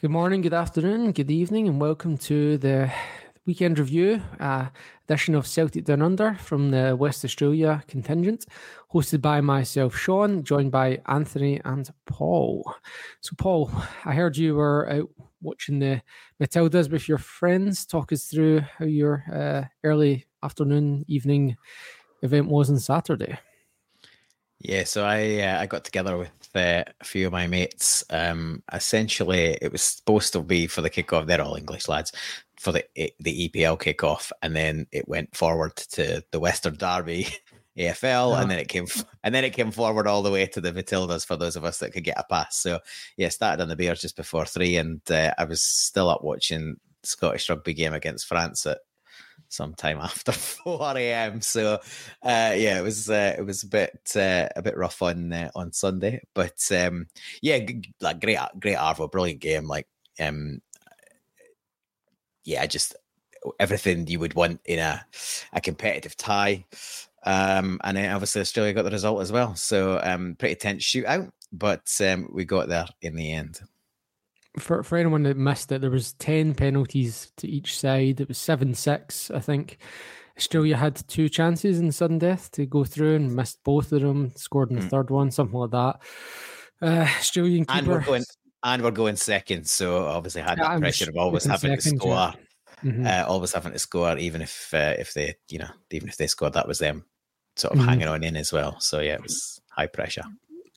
Good morning, good afternoon, good evening, and welcome to the weekend review uh, edition of Celtic Down Under from the West Australia contingent, hosted by myself, Sean, joined by Anthony and Paul. So, Paul, I heard you were out watching the Matildas with your friends. Talk us through how your uh, early afternoon, evening event was on Saturday. Yeah, so I uh, I got together with uh, a few of my mates. Um, essentially, it was supposed to be for the kickoff. They're all English lads for the the EPL kickoff, and then it went forward to the Western Derby AFL, and then it came and then it came forward all the way to the Matildas for those of us that could get a pass. So yeah, started on the Bears just before three, and uh, I was still up watching Scottish rugby game against France at sometime after 4 a.m. So uh, yeah, it was uh, it was a bit uh, a bit rough on uh, on Sunday, but um, yeah, g- like great great Arvo, brilliant game. Like um, yeah, just everything you would want in a a competitive tie. Um, and then obviously Australia got the result as well. So um, pretty tense shootout, but um, we got there in the end for for anyone that missed it, there was ten penalties to each side. It was seven six, I think. Australia had two chances in sudden death to go through and missed both of them. Scored in the mm. third one, something like that. Uh, Australian keeper. And we're going, and we're going second, so obviously had yeah, the pressure of always having second, to score. Yeah. Mm-hmm. Uh, always having to score, even if uh, if they, you know, even if they scored, that was them sort of mm-hmm. hanging on in as well. So yeah, it was high pressure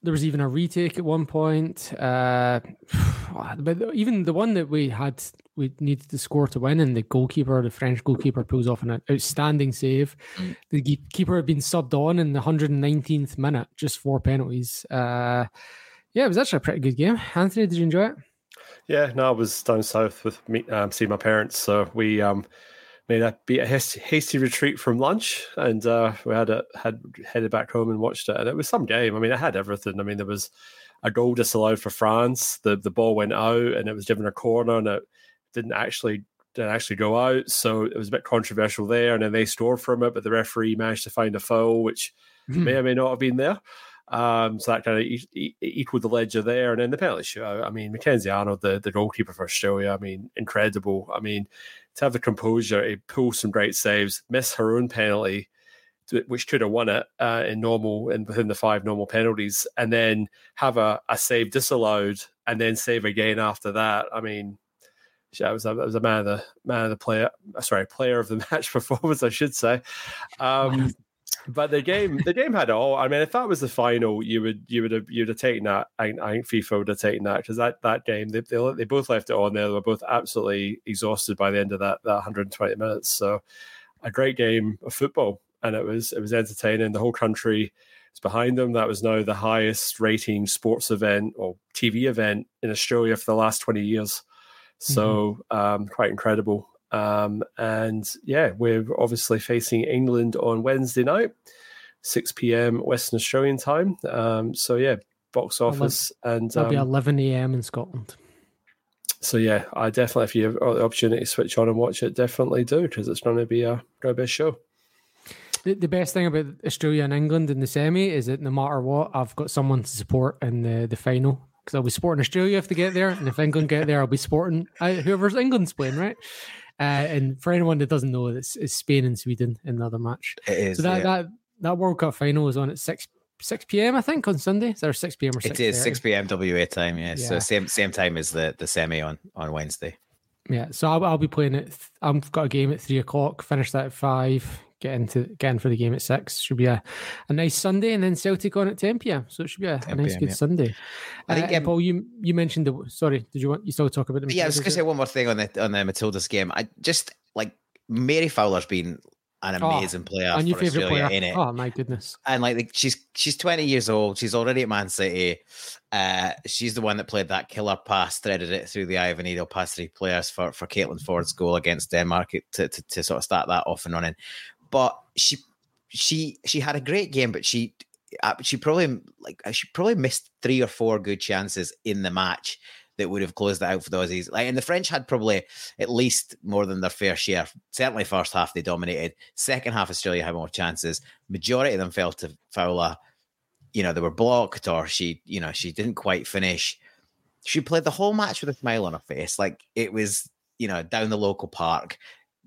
there was even a retake at one point. Uh, but even the one that we had, we needed to score to win, and the goalkeeper, the French goalkeeper, pulls off an outstanding save. Mm. The keeper had been subbed on in the 119th minute, just four penalties. Uh, yeah, it was actually a pretty good game. Anthony, did you enjoy it? Yeah, no, I was down south with me, um, see my parents, so we um, made a a hasty retreat from lunch, and uh, we had a, had headed back home and watched it. And it was some game. I mean, it had everything. I mean, there was a goal disallowed for France. The the ball went out, and it was given a corner, and it didn't actually didn't actually go out. So it was a bit controversial there. And then they scored from it, but the referee managed to find a foul, which mm. may or may not have been there. Um, so that kind of e- e- equaled the ledger there. And then the penalty shootout. I mean, Mackenzie Arnold, the, the goalkeeper for Australia, I mean, incredible. I mean, to have the composure to pull some great saves, miss her own penalty, which could have won it uh, in normal and within the five normal penalties, and then have a, a save disallowed and then save again after that. I mean, I was a, was a man of the man of the player, sorry, player of the match performance, I should say. Um, but the game, the game had it all. I mean, if that was the final, you would you would have you'd have taken that. I, I think FIFA would have taken that because that that game they, they they both left it on there. They were both absolutely exhausted by the end of that that 120 minutes. So a great game of football, and it was it was entertaining. The whole country is behind them. That was now the highest rating sports event or TV event in Australia for the last 20 years. So mm-hmm. um, quite incredible. Um, and yeah, we're obviously facing England on Wednesday night, 6 p.m. Western Australian time. Um, so yeah, box office 11, and that'll be um, 11 a.m. in Scotland. So yeah, I definitely, if you have the opportunity to switch on and watch it, definitely do because it's going to be a going to be a show. The, the best thing about Australia and England in the semi is that no matter what, I've got someone to support in the, the final because I'll be supporting Australia if they get there, and if England get there, I'll be supporting uh, whoever's England's playing, right? Uh, and for anyone that doesn't know, it's, it's Spain and Sweden in the other match. It is. So that yeah. that that World Cup final is on at six six p.m. I think on Sunday. Is there six p.m. or six? It is six p.m. WA time. Yeah. yeah. So same same time as the the semi on on Wednesday. Yeah. So I'll, I'll be playing it. I've got a game at three o'clock. Finish that at five get into getting for the game at six. Should be a, a nice Sunday, and then Celtic on at ten pm. So it should be a, a nice, good yeah. Sunday. I think, uh, um, Paul, you you mentioned the sorry. Did you want you still talk about the? Yeah, I was going to say one more thing on the on the Matilda's game. I just like Mary Fowler's been an oh, amazing oh, player and your for Australia player. in it. Oh my goodness! And like she's she's twenty years old. She's already at Man City. Uh, she's the one that played that killer pass, threaded it through the eye of a needle past three players for for Caitlin Foord's goal against Denmark to, to, to sort of start that off and running but she she she had a great game, but she uh, she probably like uh, she probably missed three or four good chances in the match that would have closed it out for the Aussies. Like, and the French had probably at least more than their fair share. Certainly, first half they dominated. Second half, Australia had more chances. Majority of them fell to Fowler. You know, they were blocked, or she, you know, she didn't quite finish. She played the whole match with a smile on her face, like it was, you know, down the local park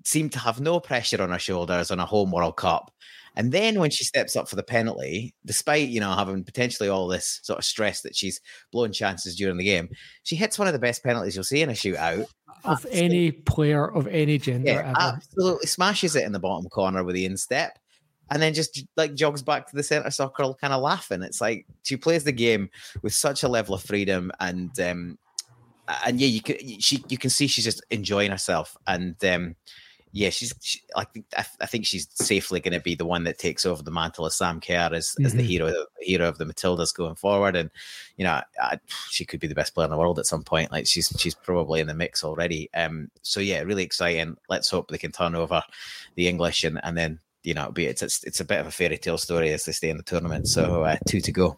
seemed to have no pressure on her shoulders on a home World Cup. And then when she steps up for the penalty, despite you know having potentially all this sort of stress that she's blown chances during the game, she hits one of the best penalties you'll see in a shootout of any player of any gender. Yeah, absolutely smashes it in the bottom corner with the instep, and then just like jogs back to the center circle, kind of laughing. It's like she plays the game with such a level of freedom and um, and yeah, you can she you can see she's just enjoying herself and. Um, yeah, she's she, I think I, I, think she's safely going to be the one that takes over the mantle of Sam Kerr as, mm-hmm. as the mm-hmm. hero the hero of the Matildas going forward, and you know I, she could be the best player in the world at some point. Like she's she's probably in the mix already. Um, so yeah, really exciting. Let's hope they can turn over the English and and then you know be it's it's, it's a bit of a fairy tale story as they stay in the tournament. So uh, two to go.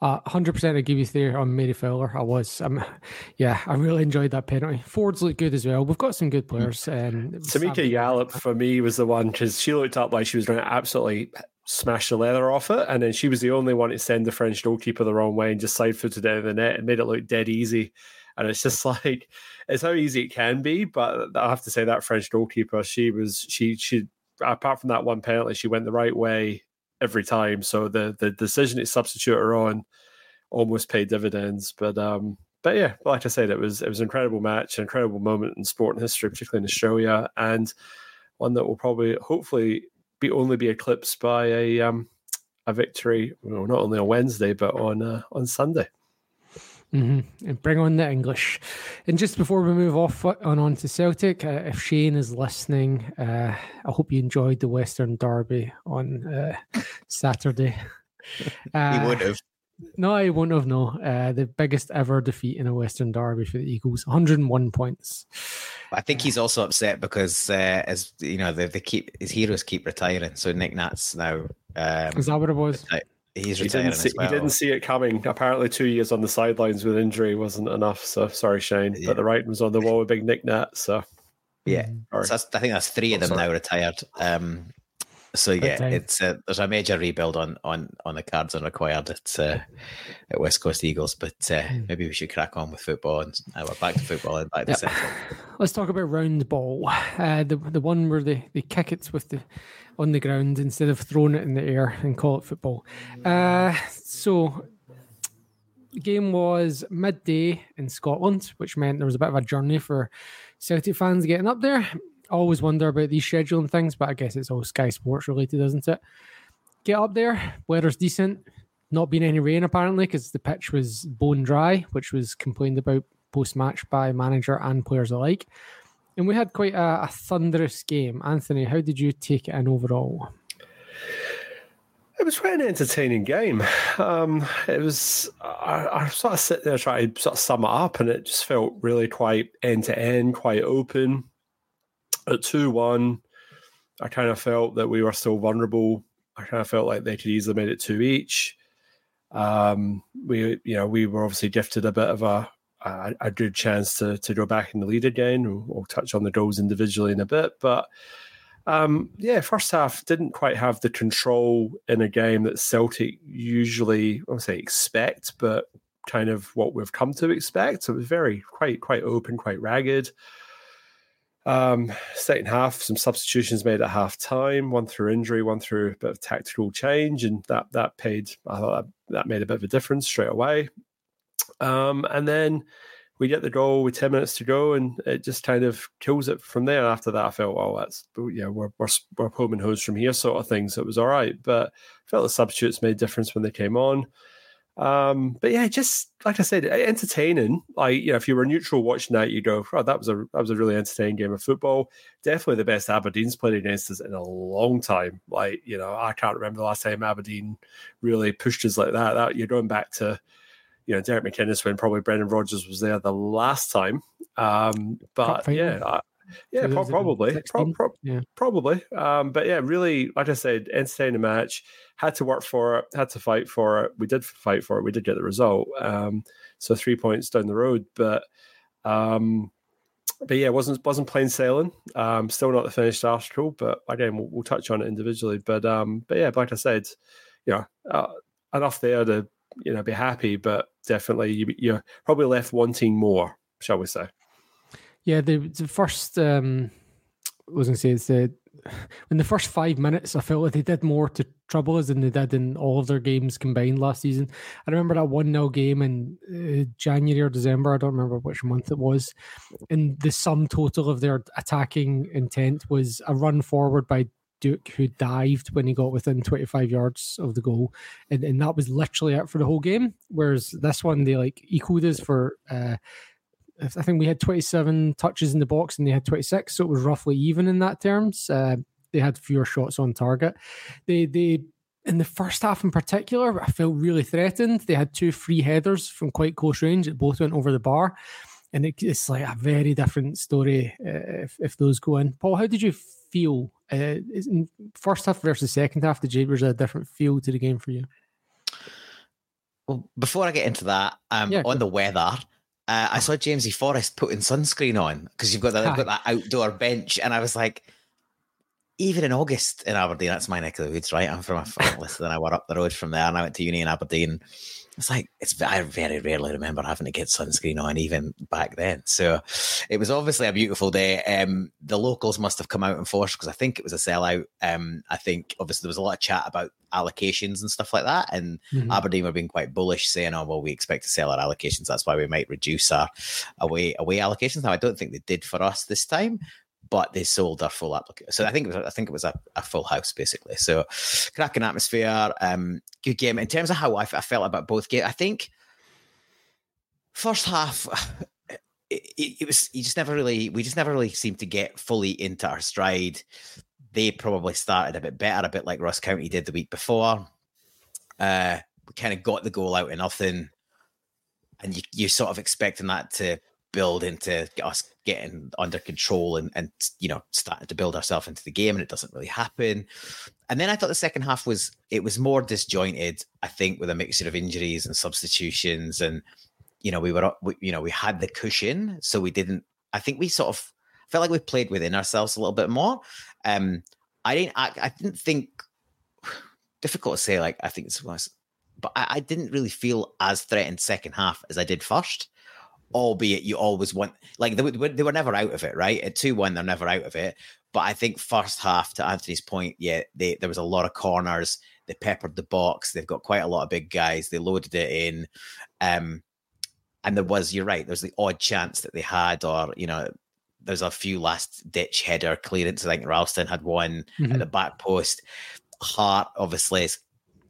Uh, hundred percent, I give you there on Mary Fowler. I was, um, yeah, I really enjoyed that penalty. Foord's looked good as well. We've got some good players. Mm. Um, and Tameka Yallop for me was the one because she looked up like she was going to absolutely smash the leather off it, and then she was the only one to send the French goalkeeper the wrong way and just side footed down the net and made it look dead easy. And it's just like it's how easy it can be, but I have to say that French goalkeeper, she was she she apart from that one penalty, she went the right way every time. So the the decision to substitute her on almost paid dividends. But um, but yeah, like I said, it was it was an incredible match, an incredible moment in sport and history, particularly in Australia, and one that will probably hopefully be only be eclipsed by a um a victory, well, not only on Wednesday but on uh, on Sunday. Mm-hmm. And bring on the English. And just before we move off on on to Celtic, uh, if Shane is listening, uh, I hope you enjoyed the Western Derby on uh, Saturday. he would have. No, I wouldn't have. No, uh, the biggest ever defeat in a Western Derby for the Eagles, 101 points. I think he's also upset because, uh, as you know, they, they keep his heroes keep retiring. So Nic Nat's now. Um, Is that what it was? He's he didn't, see, well. he didn't see it coming. Apparently, two years on the sidelines with injury wasn't enough. So sorry, Shane. Yeah. But the writing was on the wall with Big Nic Nat. So yeah, so I think that's three of them now retired. Um, so yeah, it's uh, there's a major rebuild on on on the cards and required at uh, at West Coast Eagles, but uh, mm. maybe we should crack on with football and uh, we're back to football and back to central. Let's talk about round ball, uh, the the one where they, they kick it with the on the ground instead of throwing it in the air and call it football. Uh, so the game was midday in Scotland, which meant there was a bit of a journey for Celtic fans getting up there always wonder about these scheduling things, but I guess it's all Sky Sports related, isn't it? get up there. Weather's decent. Not been any rain apparently because the pitch was bone dry, which was complained about post match by manager and players alike. And we had quite a, a thunderous game. Anthony, how did you take it in overall? It was quite an entertaining game. Um, it was, I, I sort of sit there trying to sort of sum it up, and it just felt really quite end to end, quite open. At 2 1, I kind of felt that we were still vulnerable. I kind of felt like they could easily made it two each. Um, we, you know, we were obviously gifted a bit of a, a, a good chance to to go back in the lead again. We'll, we'll touch on the goals individually in a bit, but um, yeah, first half didn't quite have the control in a game that Celtic usually, I won't say expect, but kind of what we've come to expect. So it was very quite quite open, quite ragged. Um, second half, some substitutions made at half time, one through injury, one through a bit of tactical change, and that that paid. I thought that, that made a bit of a difference straight away. Um, and then we get the goal with 10 minutes to go and it just kind of kills it from there. After that, I felt, well, that's, yeah, we're, we're, we're home and hose from here sort of thing. So it was all right. But I felt the substitutes made a difference when they came on. Um, but yeah, just like I said, entertaining. Like, you know, if you were a neutral watching that, you go, oh, that was a that was a really entertaining game of football. Definitely the best Aberdeen's played against us in a long time. Like, you know, I can't remember the last time Aberdeen really pushed us like that. That you're going back to you know, Derek McInnes when probably Brendan Rodgers was there the last time. Um, but yeah, I, yeah, pro- probably, pro- pro- yeah, probably. Um, but yeah, really, like I said, entertaining the match. Had to work for it. Had to fight for it. We did fight for it. We did get the result. Um, so three points down the road, but um, but yeah, wasn't wasn't plain sailing. Um, still not the finished article, but again, we'll, we'll touch on it individually. But um, but yeah, like I said, you know, uh, enough there to you know be happy, but definitely you, you're probably left wanting more, shall we say? Yeah, the, the first um, I was to say it's the in the first five minutes, I felt like they did more to trouble us than they did in all of their games combined last season. I remember that 1 0 game in uh, January or December, I don't remember which month it was. And the sum total of their attacking intent was a run forward by Duk, who dived when he got within 25 yards of the goal. And, and that was literally it for the whole game. Whereas this one, they like equaled us for, uh, I think we had 27 touches in the box and they had 26. So it was roughly even in that terms. Uh, they had fewer shots on target. They, they, in the first half in particular, I felt really threatened. They had two free headers from quite close range. It both went over the bar. And it, it's like a very different story uh, if, if those go in. Paul, how did you feel uh, first half versus second half? Did you was a different feel to the game for you? Well, before I get into that, um, yeah, on the weather, uh, I saw Jamesy Forrest putting sunscreen on because you've got that, got that outdoor bench, and I was like, even in August in Aberdeen, that's my neck of the woods, right? I'm from a list, and I were up the road from there, and I went to uni in Aberdeen. It's like it's I very rarely remember having to get sunscreen on even back then. So it was obviously a beautiful day. Um, the locals must have come out in force because I think it was a sellout. Um, I think obviously there was a lot of chat about allocations and stuff like that, and mm-hmm. Aberdeen were being quite bullish, saying, "Oh well, we expect to sell our allocations. That's why we might reduce our away away allocations." Now I don't think they did for us this time, but they sold their full application. So I think it was, I think it was a, a full house basically. So cracking atmosphere, um, good game. In terms of how I, I felt about both games, I think first half. It, it, was you just never really we just never really seemed to get fully into our stride. They probably started a bit better, a bit like Ross County did the week before. Uh, we kind of got the goal out of nothing, and you, you're sort of expecting that to build into us getting under control and, and you know starting to build ourselves into the game and it doesn't really happen. And then i thought the second half was it was more disjointed i think with a mixture of injuries and substitutions and you know we were we, you know we had the cushion so we didn't i think we sort of felt like we played within ourselves a little bit more. Um i didn't i, I didn't think difficult to say like i think it was but I, I didn't really feel as threatened second half as i did first albeit you always want like they, they were never out of it, right? At two one, they're never out of it. But I think first half, to Anthony's point, yeah, they, there was a lot of corners. They peppered the box. They've got quite a lot of big guys. They loaded it in, um, and there was you're right. There's the odd chance that they had, or you know, there's a few last ditch header clearance. I think Ralston had one mm-hmm. at the back post. Hart obviously has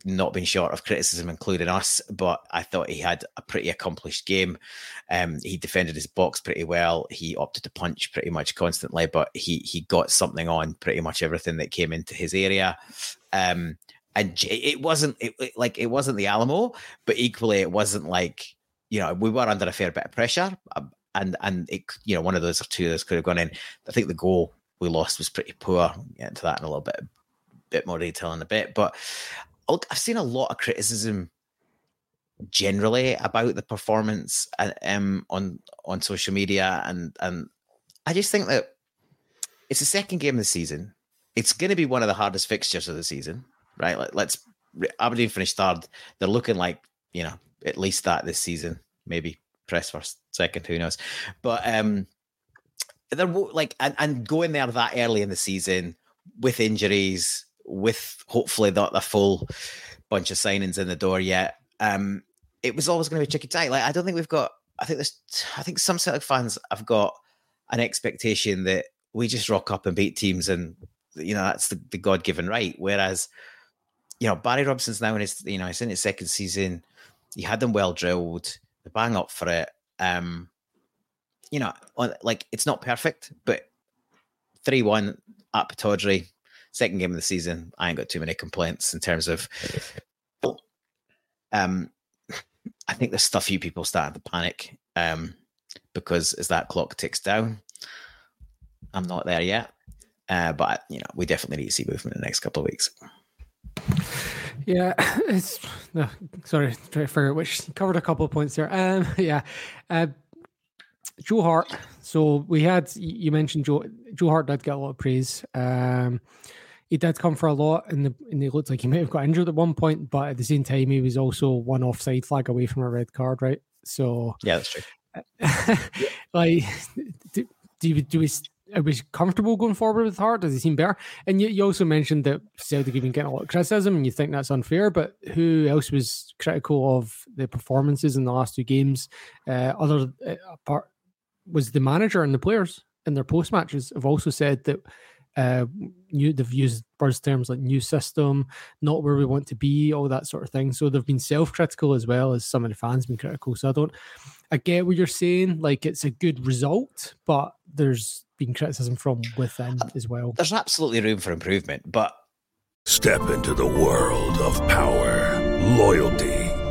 not been short of criticism, including us, but I thought he had a pretty accomplished game. Um, he defended his box pretty well. He opted to punch pretty much constantly, but he he got something on pretty much everything that came into his area. Um, and it wasn't it, like it wasn't the Alamo, but equally it wasn't like you know we were under a fair bit of pressure, um, and and it you know one of those or two of those could have gone in. I think the goal we lost was pretty poor. We'll get into that in a little bit bit more detail in a bit, but I've seen a lot of criticism generally about the performance uh, um, on on social media, and and I just think that it's the second game of the season. It's going to be one of the hardest fixtures of the season, right? Let, let's Aberdeen finish third. They're looking like you know at least that this season. Maybe press first, second, who knows? But um, they're like and, and going there that early in the season with injuries with hopefully not the full bunch of signings in the door yet. Um, it was always going to be tricky tight. Like I don't think we've got. I think there's. I think some Celtic fans have got an expectation that we just rock up and beat teams, and you know that's the, the God given right. Whereas, you know, Barry Robson's now in his. You know, he's in his second season. He had them well drilled. They bang up for it. Um, you know, like it's not perfect, but three one at Pittodrie second game of the season, I ain't got too many complaints in terms of. Um, I think there's a few people starting to panic um, because as that clock ticks down, I'm not there yet. Uh, but you know, we definitely need to see movement in the next couple of weeks. Yeah, it's no, sorry, figure out which covered a couple of points there. Um, yeah, uh, Joe Hart. So we had you mentioned Joe Joe Hart did get a lot of praise. Um, he did come for a lot, and, the, and he looked like he might have got injured at one point, but at the same time, he was also one offside flag away from a red card, right? So yeah, that's true. like, do, do, do we are we comfortable going forward with Hart? Does he seem better? And you, you also mentioned that Celtic even getting a lot of criticism, and you think that's unfair. But who else was critical of the performances in the last two games? Uh, other uh, part was the manager and the players in their post matches have also said that uh, new they've used words terms like new system, not where we want to be, all that sort of thing. So they've been self-critical as well as some of the fans been critical. So I don't, I get what you're saying. Like it's a good result, but there's been criticism from within uh, as well. There's absolutely room for improvement, but step into the world of power, loyalty,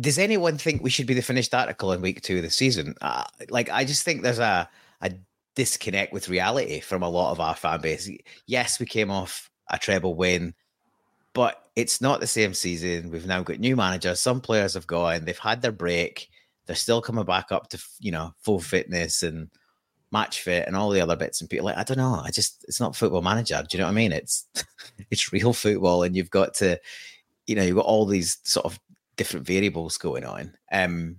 Does anyone think we should be the finished article in week two of the season? Uh, like, I just think there's a a disconnect with reality from a lot of our fan base. Yes, we came off a treble win, but it's not the same season. We've now got new managers. Some players have gone. They've had their break. They're still coming back up to you know full fitness and match fit and all the other bits and people like I don't know. I just it's not football manager. Do you know what I mean? It's it's real football, and you've got to you know you've got all these sort of different variables going on. Um,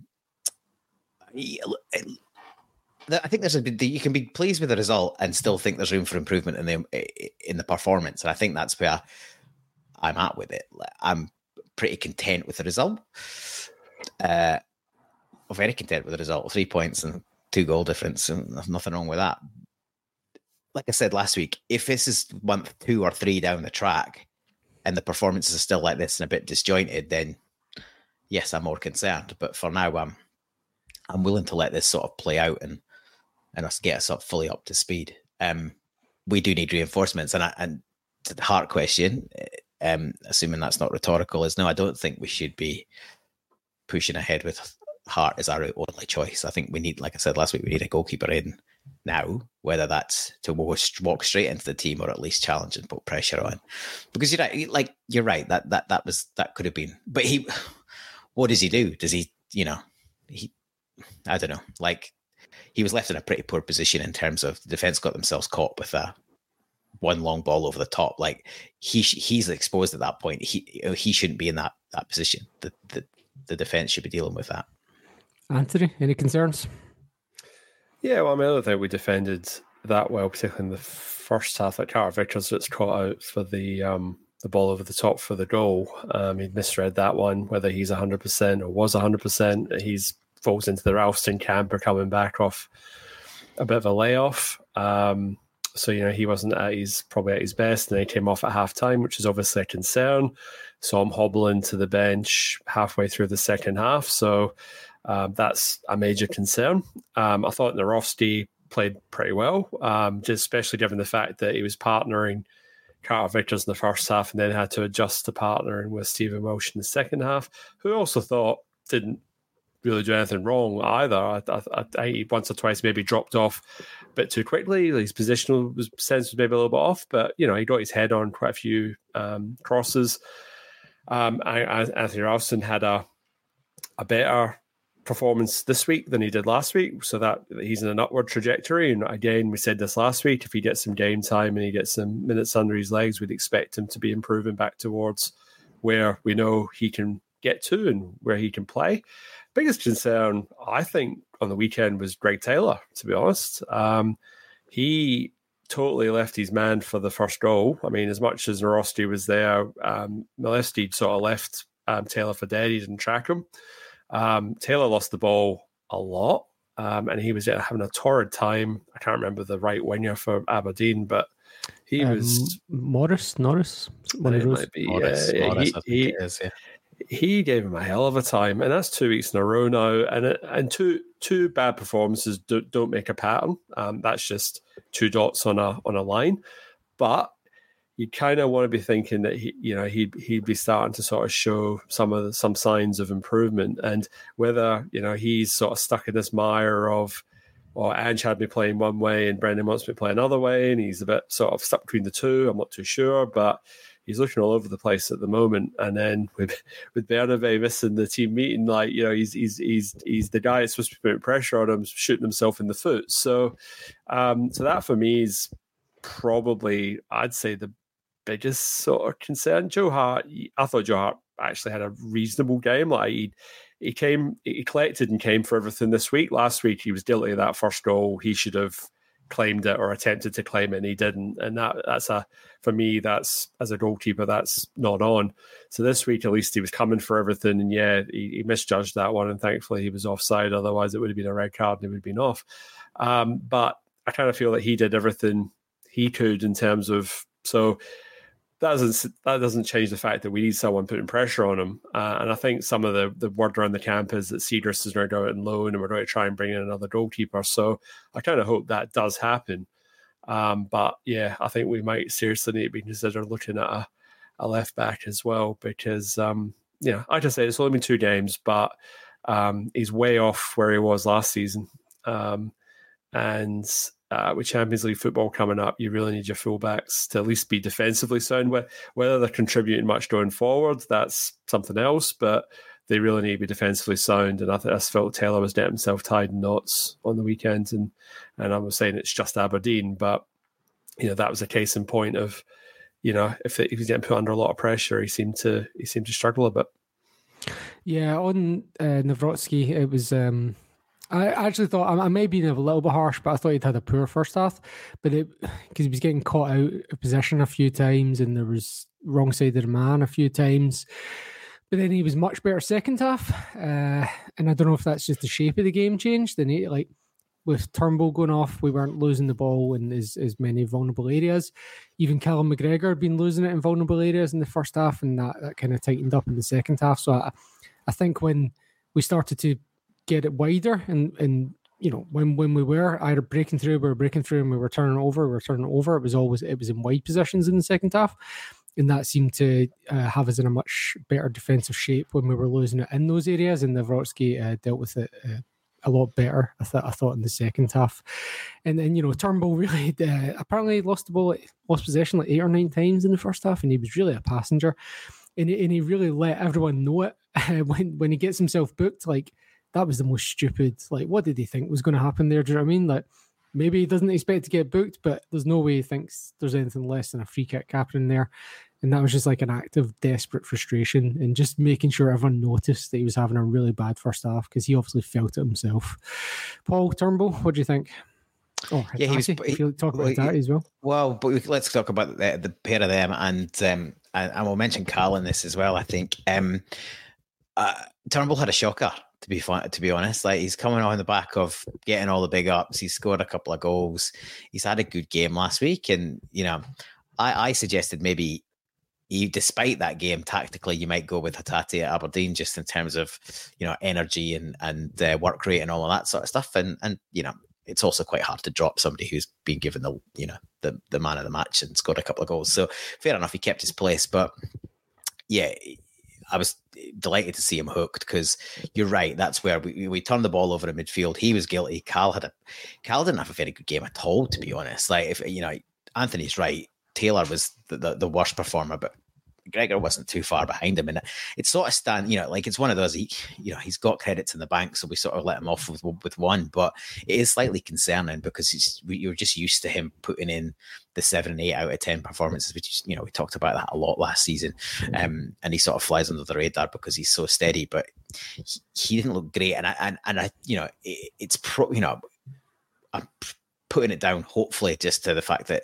I think there's a you can be pleased with the result and still think there's room for improvement in the in the performance, and I think that's where I'm at with it. I'm pretty content with the result. Uh, very content with the result. Three points and two goal difference, and there's nothing wrong with that. Like I said last week, if this is month two or three down the track, and the performances are still like this and a bit disjointed, then yes, I'm more concerned. But for now, I'm I'm willing to let this sort of play out and and us get us up fully up to speed. Um, we do need reinforcements, and I, and the Hart question, um, assuming that's not rhetorical, is no, I don't think we should be pushing ahead with Hart as our only choice. I think we need, like I said last week, we need a goalkeeper in now, whether that's to walk straight into the team or at least challenge and put pressure on. Because you're right, like you're right that that that was that could have been. But he, what does he do? Does he, you know, he, I don't know, like he was left in a pretty poor position in terms of the defense got themselves caught with a one long ball over the top. Like he he's exposed at that point. He he shouldn't be in that that position. The the the defense should be dealing with that. Anthony, any concerns? Yeah, well, I mean, I don't think we defended that well, particularly in the first half. Like Carter Vickers gets caught out for the um, the ball over the top for the goal. Um, he misread that one, whether he's 100% or was 100%. He's falls into the Ralston camp or coming back off a bit of a layoff. Um, so, you know, he wasn't at his probably at his best, and he came off at half time, which is obviously a concern. So I'm hobbling to the bench halfway through the second half. So um, that's a major concern. Um, I thought Nawrocki played pretty well, um, just especially given the fact that he was partnering Carter Vickers in the first half and then had to adjust to partnering with Stephen Welsh in the second half, who also thought didn't really do anything wrong either. I, I, I, once or twice maybe dropped off a bit too quickly. His positional was, sense was maybe a little bit off, but you know he got his head on quite a few um, crosses. Um, Anthony Ralston had a a better performance this week than he did last week, so that he's in an upward trajectory. And again, we said this last week: if he gets some game time and he gets some minutes under his legs, we'd expect him to be improving back towards where we know he can get to and where he can play. Biggest concern, I think, on the weekend was Greg Taylor. To be honest, um, he totally left his man for the first goal. I mean, as much as Nawrocki was there, um, Miovski sort of left um, Taylor for dead. He didn't track him. Um, Taylor lost the ball a lot, um, and he was having a torrid time. I can't remember the right winger for Aberdeen, but he um, was Morris. Norris. One of those. Be, Morris, yeah, Morris, he, he, is, yeah. he, gave him a hell of a time, and that's two weeks in a row now. And and two two bad performances don't, don't make a pattern. Um, that's just two dots on a on a line. But you kind of want to be thinking that he, you know, he'd he'd be starting to sort of show some of the, some signs of improvement, and whether you know he's sort of stuck in this mire of, or Ange had me playing one way and Brendan wants me to play another way, and he's a bit sort of stuck between the two. I'm not too sure, but he's looking all over the place at the moment. And then with with Bernabei missing the team meeting, like you know, he's he's he's he's the guy that's supposed to be putting pressure on him, shooting himself in the foot. So, um, so that for me is probably I'd say the biggest sort of concern. Joe Hart, I thought Joe Hart actually had a reasonable game. Like he, he came, he collected and came for everything this week. Last week he was guilty of that first goal. He should have claimed it or attempted to claim it, and he didn't. And that that's a for me that's as a goalkeeper that's not on. So this week at least he was coming for everything, and yeah, he, he misjudged that one, and thankfully he was offside. Otherwise it would have been a red card and he would have been off. Um, but I kind of feel that he did everything he could in terms of so that doesn't that doesn't change the fact that we need someone putting pressure on him. Uh, and I think some of the the word around the camp is that Cedars is go out and loan, and we're going to try and bring in another goalkeeper. So I kind of hope that does happen. Um, but yeah, I think we might seriously need to be consider looking at a, a left back as well because um, yeah, I say, it's only been two games, but um, he's way off where he was last season. Um, and uh, with Champions League football coming up, you really need your fullbacks to at least be defensively sound. Whether they're contributing much going forward, that's something else. But they really need to be defensively sound. And I, felt Taylor was getting himself tied in knots on the weekend. And and I was saying it's just Aberdeen, but you know that was a case in point of you know if, it, if he's getting put under a lot of pressure, he seemed to he seemed to struggle a bit. Yeah, on uh, Nawrocki, it was. um I actually thought I, may be a little bit harsh, but I thought he'd had a poor first half. But it because he was getting caught out of possession a few times, and there was wrong side of the man a few times. But then he was much better second half, uh, and I don't know if that's just the shape of the game changed. Then he like with Turnbull going off, we weren't losing the ball in as, as many vulnerable areas. Even Callum McGregor had been losing it in vulnerable areas in the first half, and that, that kind of tightened up in the second half. So I, I think when we started to get it wider and and you know, when when we were either breaking through, we were breaking through, and we were turning over, we were turning over. It was always it was in wide positions in the second half, and that seemed to uh, have us in a much better defensive shape when we were losing it in those areas. And Nawrocki uh, dealt with it uh, a lot better. I thought I thought in the second half, and then you know Turnbull really uh, apparently lost the ball, lost possession like eight or nine times in the first half, and he was really a passenger, and he, and he really let everyone know it when when he gets himself booked. Like that was the most stupid. Like what did he think was going to happen there? Do you know what I mean? Like maybe he doesn't expect to get booked, but there's no way he thinks there's anything less than a free kick happening there. And that was just like an act of desperate frustration and just making sure everyone noticed that he was having a really bad first half because he obviously felt it himself. Paul Turnbull, what do you think? Oh, yeah, he was. He, talk about well, that as well. Well, but we, let's talk about the, the pair of them, and um, and, and we'll mention Carl in this as well. I think um, uh, Turnbull had a shocker to be fun, to be honest. Like he's coming on the back of getting all the big ups. He's scored a couple of goals. He's had a good game last week, and you know, I, I suggested maybe. He, despite that game, tactically, you might go with Hatate at Aberdeen just in terms of, you know, energy and and uh, work rate and all of that sort of stuff. And and you know, it's also quite hard to drop somebody who's been given the you know the the man of the match and scored a couple of goals. So fair enough, he kept his place, but yeah, I was delighted to see him hooked because you're right. That's where we, we turned the ball over in midfield. He was guilty. Cal had a Cal didn't have a very good game at all, to be honest. Like if you know, Anthony's right. Taylor was the, the, the worst performer, but Gregor wasn't too far behind him, and it It's sort of stand, you know, like it's one of those. He, you know, he's got credits in the bank, so we sort of let him off with with one. But it is slightly concerning because we, you're just used to him putting in the seven and eight out of ten performances, which you know we talked about that a lot last season, um, and he sort of flies under the radar because he's so steady. But he, he didn't look great, and I and, and I, you know, it, it's pro, you know, I'm putting it down hopefully just to the fact that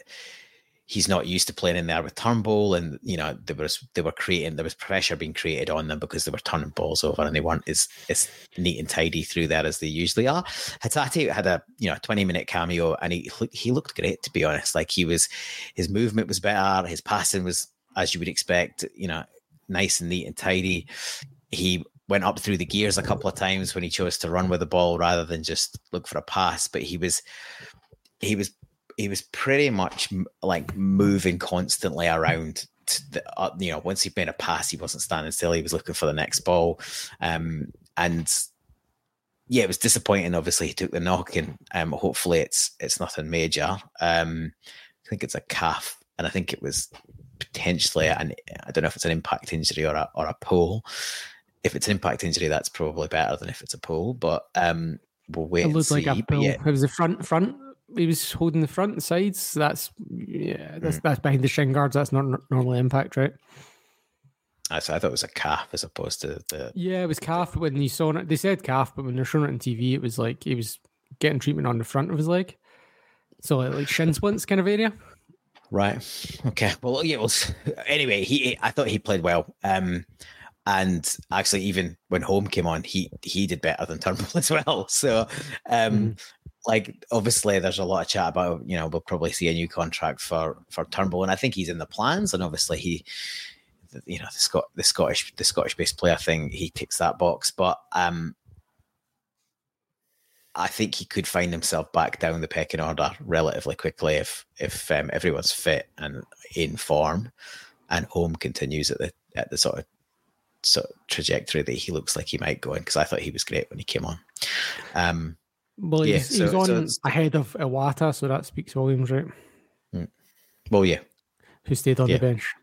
he's not used to playing in there with Turnbull, and you know there was they were creating there was pressure being created on them because they were turning balls over and they weren't as as neat and tidy through there as they usually are. Hatate had a you know twenty minute cameo and he he looked great to be honest. Like he was his movement was better, his passing was as you would expect, you know, nice and neat and tidy. He went up through the gears a couple of times when he chose to run with the ball rather than just look for a pass, but he was he was he was pretty much like moving constantly around. The, uh, you know, once he made a pass, he wasn't standing still. He was looking for the next ball, um, and yeah, it was disappointing. Obviously, he took the knock, and um, hopefully, it's it's nothing major. Um, I think it's a calf, and I think it was potentially an I don't know if it's an impact injury or a or a pull. If it's an impact injury, that's probably better than if it's a pull. But um, we'll wait. It looked like a pull. Yeah. It was the front front he was holding the front and sides. That's yeah, that's Mm. that's behind the shin guards. That's not n- normal impact, right? I, I thought it was a calf as opposed to the. Yeah, it was calf. When you saw it, they said calf, but when they're showing it on TV, it was like he was getting treatment on the front of his leg, so like, like shin splints kind of area. Right. Okay. Well, yeah. Well, anyway, he. I thought he played well. Um, and actually, even when Holm came on, he he did better than Turnbull as well. So, um, like obviously, there's a lot of chat about you know we'll probably see a new contract for for Turnbull, and I think he's in the plans. And obviously, he, you know, the Scot the Scottish the Scottish based player thing, he ticks that box. But um, I think he could find himself back down the pecking order relatively quickly if if um, everyone's fit and in form, and Holm continues at the at the sort of sort of trajectory that he looks like he might go in. Because I thought he was great when he came on. Um, Well, Yeah, he's, so- he's on so ahead of Iwata, so that speaks volumes, right? well, yeah, Who stayed on Yeah. the bench?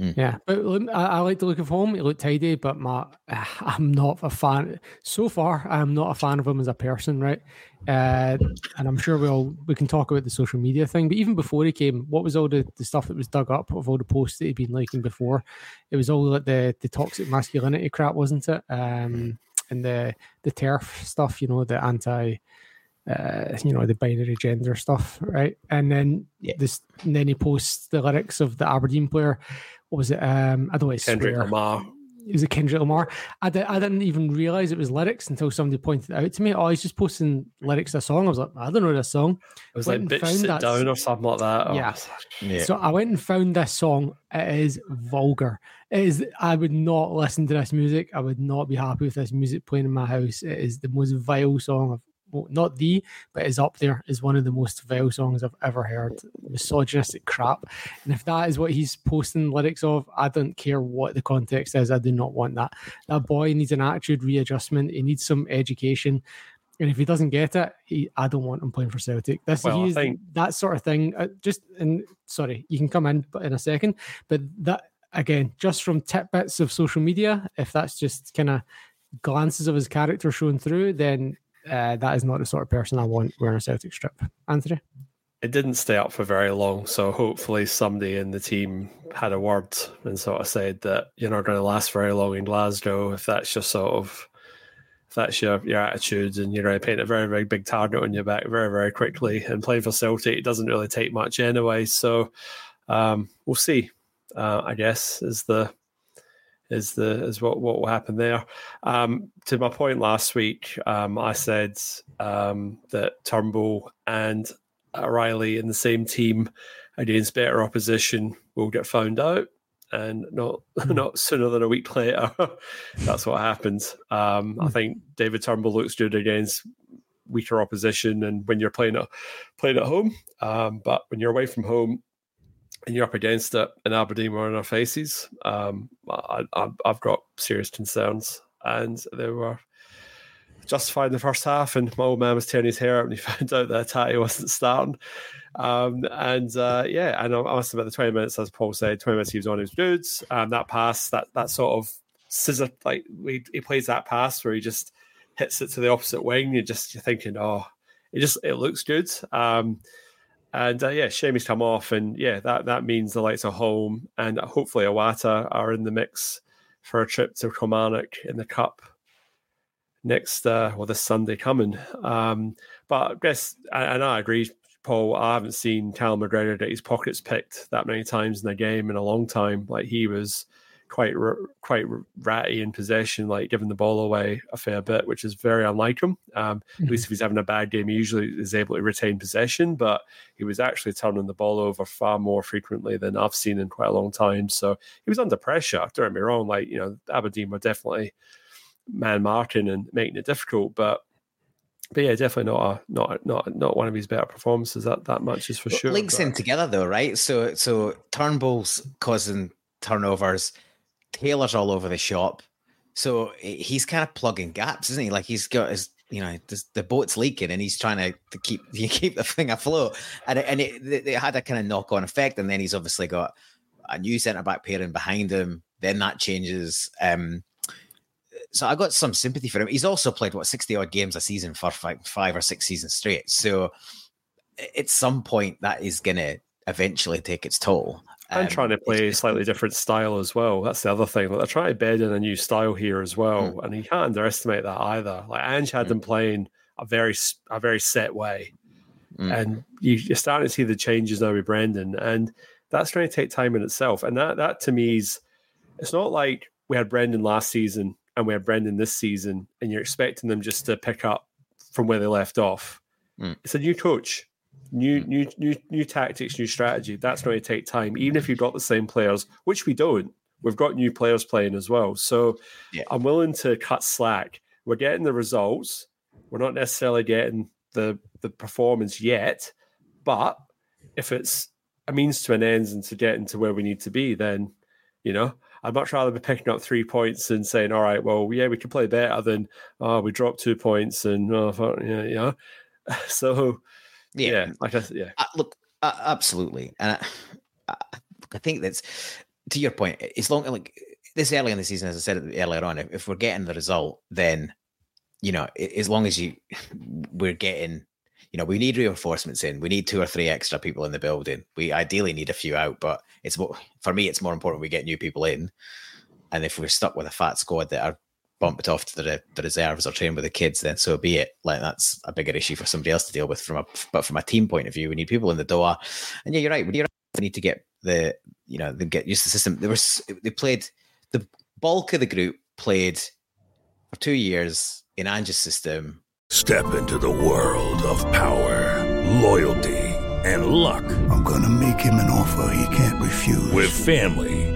Mm. Yeah, but look, I, I like the look of Holm. He looked tidy, but my, I'm not a fan. So far, I'm not a fan of him as a person, right? Uh, and I'm sure we'll we can talk about the social media thing. But even before he came, what was all the, the stuff that was dug up of all the posts that he'd been liking before? It was all like the the toxic masculinity crap, wasn't it? Um, and the the turf stuff, you know, the anti uh, you know, the binary gender stuff, right? And then this, and then he posts the lyrics of the Aberdeen player. What was it? Um, I don't to Kendrick. Lamar. It was a Kendrick Lamar. I, di- I didn't even realize it was lyrics until somebody pointed it out to me. Oh, he's just posting lyrics to a song. I was like, I don't know this song. It was Went like and bitch found sit that- down or something like that. Oh, Yeah. yeah. So I went and found this song. It is vulgar. It is. I would not listen to this music. I would not be happy with this music playing in my house. It is the most vile song I've well, not the, but is up there is one of the most vile songs I've ever heard. Misogynistic crap. And if that is what he's posting lyrics of, I don't care what the context is. I do not want that. That boy needs an attitude readjustment. He needs some education. And if he doesn't get it, he, I don't want him playing for Celtic. This Well, I he's think- that sort of thing. Uh, just and sorry, you can come in but in a second, but that again, just from tidbits of social media, if that's just kind of glances of his character showing through, then uh, that is not the sort of person I want wearing a Celtic strip. Anthony, it didn't stay up for very long. So hopefully somebody in the team had a word and sort of said that you're not going to last very long in Glasgow if that's your sort of that's your your attitude and you're going to paint a very very big target on your back very very quickly. And playing for Celtic, it doesn't really take much anyway. So um, we'll see. Uh, I guess is the is the is what what will happen there. Um, to my point last week, um, I said um, that Turnbull and O'Riley in the same team against better opposition will get found out, and not not sooner than a week later. That's what happens. Um, I think David Turnbull looks good against weaker opposition, and when you're playing at playing at home, um, but when you're away from home and you're up against it, and Aberdeen were in our faces, um, I, I've got serious concerns, and they were justified in the first half. And my old man was tearing his hair out when he found out that Tati wasn't starting. Um, and uh, yeah, and I must admit, the 20 minutes, as Paul said, 20 minutes he was on his dudes. Um, that pass, that that sort of scissor, like we, he plays that pass where he just hits it to the opposite wing. You're just you're thinking, oh, it just it looks good. Um, and uh, yeah, shame he's come off, and yeah, that that means the lights are home, and hopefully Iwata are in the mix for a trip to Kilmarnock in the cup next uh well this Sunday coming. Um but I guess and and I agree, Paul, I haven't seen Cal McGregor get his pockets picked that many times in a game in a long time. Like he was quite quite ratty in possession, like giving the ball away a fair bit, which is very unlike him. Um, At least if he's having a bad game, he usually is able to retain possession, but he was actually turning the ball over far more frequently than I've seen in quite a long time. So he was under pressure. Don't get me wrong, like you know, Aberdeen were definitely man marking and making it difficult, but but yeah, definitely not a not not not one of his better performances. That that much is for sure. links but- in together though, right? So so Turnbull's causing turnovers, Taylor's all over the shop. So he's kind of plugging gaps, isn't he? Like he's got his, you know, this, the boat's leaking, and he's trying to, to keep you keep the thing afloat. And it, and it, it had a kind of knock on effect. And then he's obviously got a new centre back pairing behind him. Then that changes. Um, so I got some sympathy for him. He's also played what sixty odd games a season for five, five or six seasons straight. So at some point, that is going to eventually take its toll. I'm Um, trying to play a slightly different style as well. That's the other thing. Like they're trying to bed in a new style here as well, and you can't underestimate that either. Like Ange had them playing a very a very set way, Mm. and you, you're starting to see the changes now with Brendan, and that's going to take time in itself. And that that to me is, it's not like we had Brendan last season and we had Brendan this season, and you're expecting them just to pick up from where they left off. Mm. It's a new coach, new mm. new new new tactics, new strategy. That's going to take time, even if you've got the same players, which we don't. We've got new players playing as well, so I'm willing to cut slack. We're getting the results. We're not necessarily getting the the performance yet, but if it's a means to an end and to getting to where we need to be, then you know I'd much rather be picking up three points and saying, "All right, well, yeah, we can play better than oh, we dropped two points and oh, fuck, yeah. So Yeah. like I yeah, Uh, look, uh, absolutely, and I, I, I think that's to your point. As long like this early in the season, as I said earlier on, if, if we're getting the result, then you know, as long as you we're getting, you know, we need reinforcements in. We need two or three extra people in the building. We ideally need a few out, but it's more for me. It's more important we get new people in, and if we're stuck with a fat squad that are bumped off to the, the reserves or train with the kids, then so be it. Like that's a bigger issue for somebody else to deal with. From a but from a team point of view, we need people in the door. And yeah, you're right. We need to get the you know they get used to the system. There was they played the bulk of the group played for two years in Ange's system. Step into the world of power, loyalty, and luck. I'm going to make him an offer he can't refuse. With family,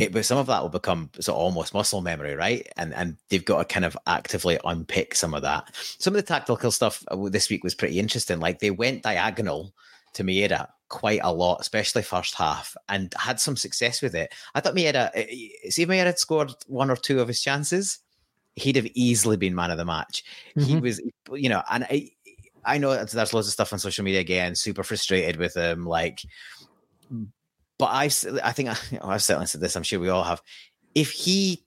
it but some of that will become sort of almost muscle memory, right? And and they've got to kind of actively unpick some of that. Some of the tactical stuff uh, this week was pretty interesting. Like they went diagonal to Maeda quite a lot, especially first half, and had some success with it. I thought Maeda, eh, see if had scored one or two of his chances, he'd have easily been man of the match. He Mhm. was, you know, and I, I know there's loads of stuff on social media again, super frustrated with him, like. But I, I think I, I've certainly said this. I'm sure we all have. If he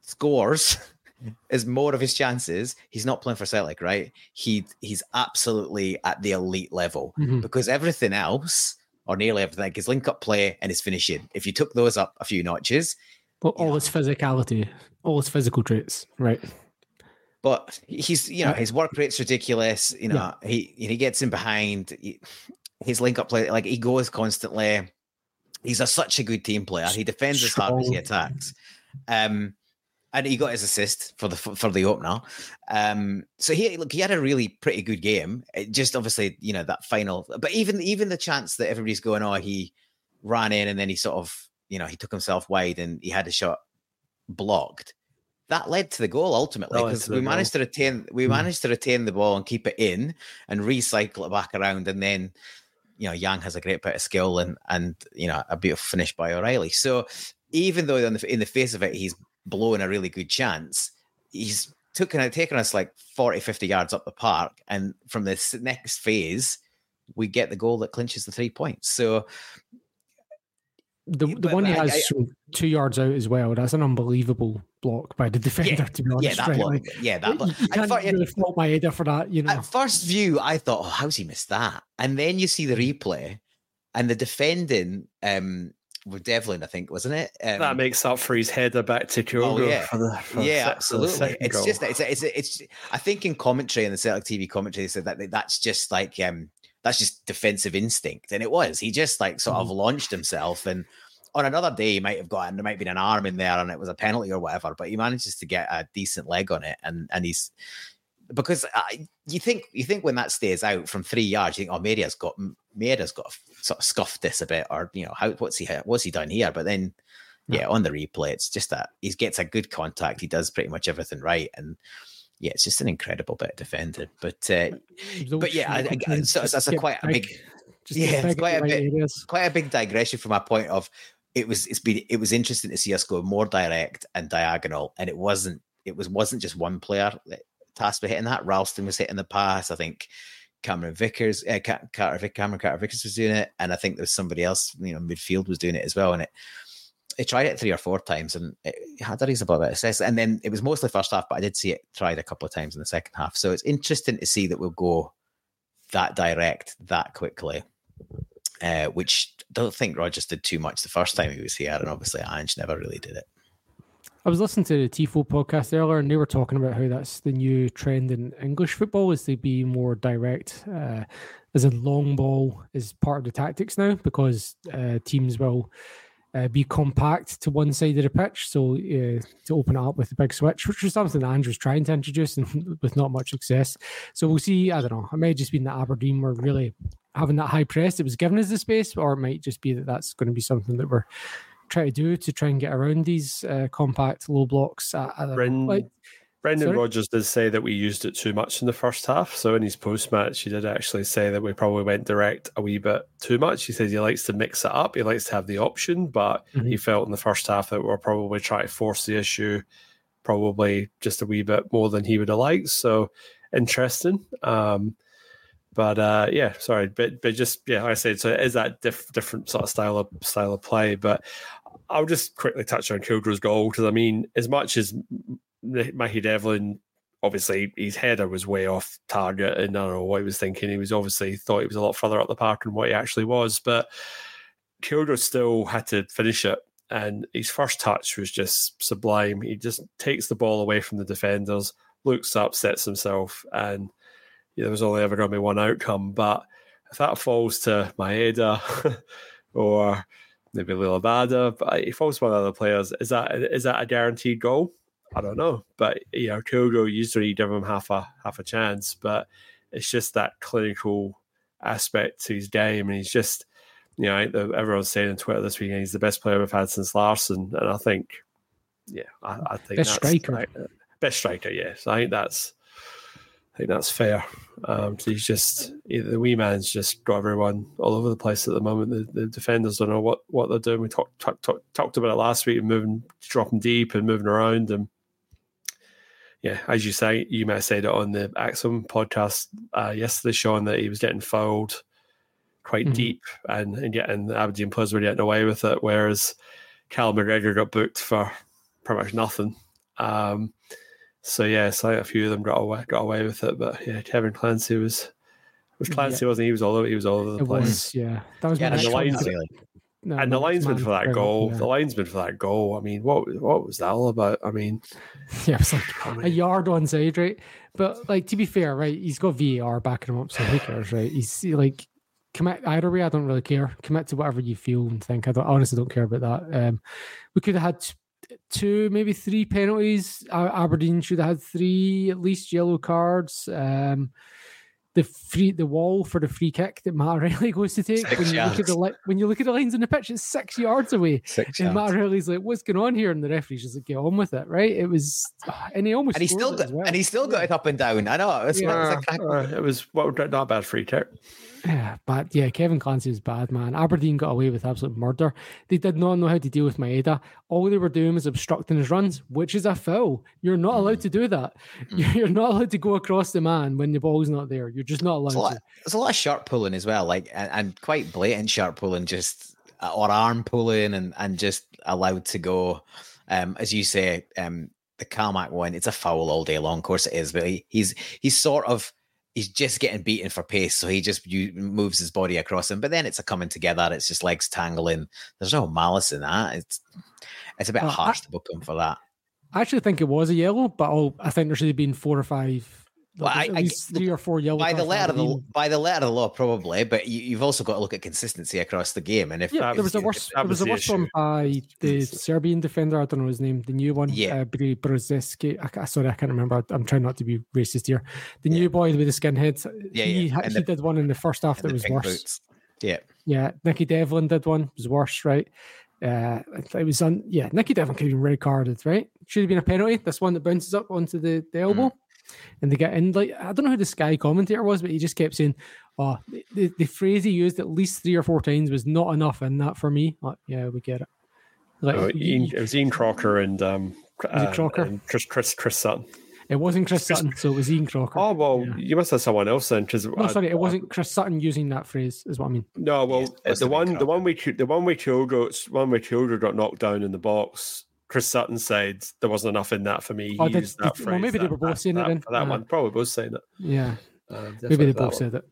scores as more of his chances, he's not playing for Celtic, right? He he's absolutely at the elite level Mhm. because everything else, or nearly everything, like his link up play and his finishing. If you took those up a few notches, All, all his physicality, all his physical traits, right? but he's you know Uh, his work rate's ridiculous. You know he he gets in behind. He, his link up play, like he goes constantly. He's a, such a good team player. He defends as hard as he attacks. Um, and he got his assist for the for the opener. Um, so he look he had a really pretty good game. It just obviously you know that final, but even even the chance that everybody's going, oh, he ran in and then he sort of you know he took himself wide and he had a shot blocked. That led to the goal ultimately because we goal. managed to retain we Mm. managed to retain the ball and keep it in and recycle it back around and then you know Yang has a great bit of skill and and you know a beautiful finish by O'Riley. So even though in the, in the face of it he's blowing a really good chance, he's taken taken us like 40, 50 yards up the park, and from this next phase we get the goal that clinches the three points. So The the but- one he but I- has I- from two yards out as well. That's an unbelievable block by the defender. to be honest, yeah, that right? block, Like, yeah, that block. you, you At can't fir- really fault Maeda for that. You know, At first view, I thought, oh, how's he missed that? And then you see the replay, and the defending um with Devlin, I think, wasn't it? Um, that makes up for his header back to Kyogo Oh, yeah. for the for yeah, se- the absolutely. second It's goal. just it's it's it's. I think in commentary in the Celtic TV commentary, they said that that's just like um that's just defensive instinct, and it was. He just like sort of mm-hmm. launched himself, and on another day he might have gotten there might have been an arm in there, and it was a penalty or whatever, but he manages to get a decent leg on it, and and he's because I, you think you think when that stays out from three yards, you think, oh, Maeda's got Maeda's got sort of scuffed this a bit, or you know, how what's he what's he done here? But then, yeah, on the replay, it's just that he gets a good contact. He does pretty much everything right, and yeah, it's just an incredible bit of defending. But uh, but yeah, I, I, so that's a quite a big, yeah, quite a bit, quite a big digression from my point of it was it's been it was interesting to see us go more direct and diagonal, and it wasn't it was wasn't just one player that tasked with hitting that. Ralston was hitting the pass. I think Cameron Vickers, uh, Carter Cameron Carter Vickers was doing it, and I think there was somebody else, you know, midfield was doing it as well. And it, it tried it three or four times, and it had a reasonable bit of success. And then it was mostly first half, but I did see it tried a couple of times in the second half. So it's interesting to see that we'll go that direct that quickly. Uh, which I don't think Rodgers did too much the first time he was here, and obviously Ange never really did it. I was listening to the Tifo podcast earlier, and they were talking about how that's the new trend in English football is to be more direct, uh, as in long ball is part of the tactics now because uh, teams will uh, be compact to one side of the pitch, so uh, to open it up with a big switch, which was something that Andrew's trying to introduce and with not much success. So we'll see. I don't know. It may have just been that Aberdeen were really having that high press. It was given us the space, or it might just be that that's going to be something that we're trying to do to try and get around these uh, compact low blocks. I, I don't know. Bren- Like, Brendan Sorry? Rodgers did say that we used it too much in the first half. So in his post match, he did actually say that we probably went direct a wee bit too much. He says he likes to mix it up. He likes to have the option, but he felt in the first half that we're probably trying to force the issue probably just a wee bit more than he would have liked. So interesting. Um, but uh, yeah, sorry, but but just yeah, like I said, so it is that diff- different sort of style of style of play. But I'll just quickly touch on Kildrow's goal because I mean, as much as Mahie Devlin obviously his header was way off target, and I don't know what he was thinking. He was obviously thought he was a lot further up the park than what he actually was, but Kyogo still had to finish it. And his first touch was just sublime. He just takes the ball away from the defenders, looks up, sets himself, and yeah, there was only ever going to be one outcome. But if that falls to Maeda or maybe Liel Abada, but if it falls to one of the other players, is that is that a guaranteed goal? I don't know, but you know, Kyogo usually give him half a half a chance, but it's just that clinical aspect to his game, and he's just you know everyone's saying on Twitter this weekend he's the best player we've had since Larsson, and I think yeah, I, I think Best striker. right. best striker, yes, I think that's I think that's fair. Um, so he's just the wee man's just got everyone all over the place at the moment. The, the defenders don't know what, what they're doing. We talked talk, talk, talked about it last week, moving, dropping deep and moving around. And yeah, as you say, you may have said it on the Axum podcast uh, yesterday, Sean, that he was getting fouled quite Mhm. deep, and and yet and the Aberdeen players were getting away with it, whereas Cal McGregor got booked for pretty much nothing. Um, so yeah, so a few of them got away got away with it, but yeah, Kevin Clancy was was Clancy wasn't he? He was all over he was all over the It place. was, yeah. That was Yeah, my and the next lines, one. No, and the linesman for that goal, much, the linesman for that goal. I mean, what what was that all about? I mean, Yeah, it was like a yard on side, right? But like to be fair, right, he's got VAR backing him up, so who cares, right? He's like commit either way. I don't really care. Commit to whatever you feel and think. I, don't, I honestly don't care about that. Um, we could have had two, maybe three penalties. Aberdeen should have had three at least yellow cards. Um, the free the wall for the free kick that Matt Riley goes to take Six when you look at the li- when you look at the lines on the pitch, it's six yards away. Six and yards. Matt Riley's like, "What's going on here?" And the referee's just like, "Get on with it, right?" It was, and he almost and he still got well. and he still got it up and down. I know it was, it was a crack- uh, it was what not a bad free kick. Yeah, but yeah, Kevin Clancy was bad, man. Aberdeen got away with absolute murder. They did not know how to deal with Maeda. All they were doing was obstructing his runs, which is a foul. You're not allowed to do that. You're not allowed to go across the man when the ball's not there. You're just not There's a allowed lot, there's a lot of sharp pulling as well, like and, and quite blatant sharp pulling, just uh, or arm pulling, and and just allowed to go. Um, as you say, um, the Carmack one, it's a foul all day long. Of course it is, but he, he's he's sort of he's just getting beaten for pace, so he just you, moves his body across him. But then it's a coming together. It's just legs tangling. There's no malice in that. It's it's a bit I- harsh to book him for that. I actually think it was a yellow, but I'll, I think there should have been four or five, Well, I- I- three or four yellow by the letter of the by the letter of the law, probably. But you, you've also got to look at consistency across the game. And if Yeah, there was a worse. There was a worse one by the Serbian defender. I don't know his name. The new one. Yeah. uh, Brozeski. I, sorry, I can't remember. I'm trying not to be racist here. The new boy with the skinheads. Yeah, he, yeah, the- did one in the first half that was worse. boots. Yeah. Yeah, Nicky Devlin did one. It was worse, right? Uh, it was on. Yeah, Nicky Devlin could have been red carded, right? Should have been a penalty. This one that bounces up onto the, the elbow, and they get and Like I don't know who the Sky commentator was, but he just kept saying, "Oh, the, the, the phrase he used at least three or four times was not enough in that for me." Like, yeah, we get it. Like Oh, Ian, it was Ian Crocker and um, Was it uh, Crocker? and Chris Chris Chris Sutton. it wasn't Chris Sutton, so it was Ian Crocker. Oh well, Yeah. you must have someone else then, because No, sorry, it wasn't Chris Sutton using that phrase. Is what I mean. No, well, must the have been one, the one we, the one we Kyogo, one where Kyogo got knocked down in the box. Chris Sutton said there wasn't enough in that for me. He Oh, did- used that did- well, phrase, maybe they were both that- saying it that- then. For that Uh, one, probably both saying it. Yeah. Uh, Maybe they both that said it.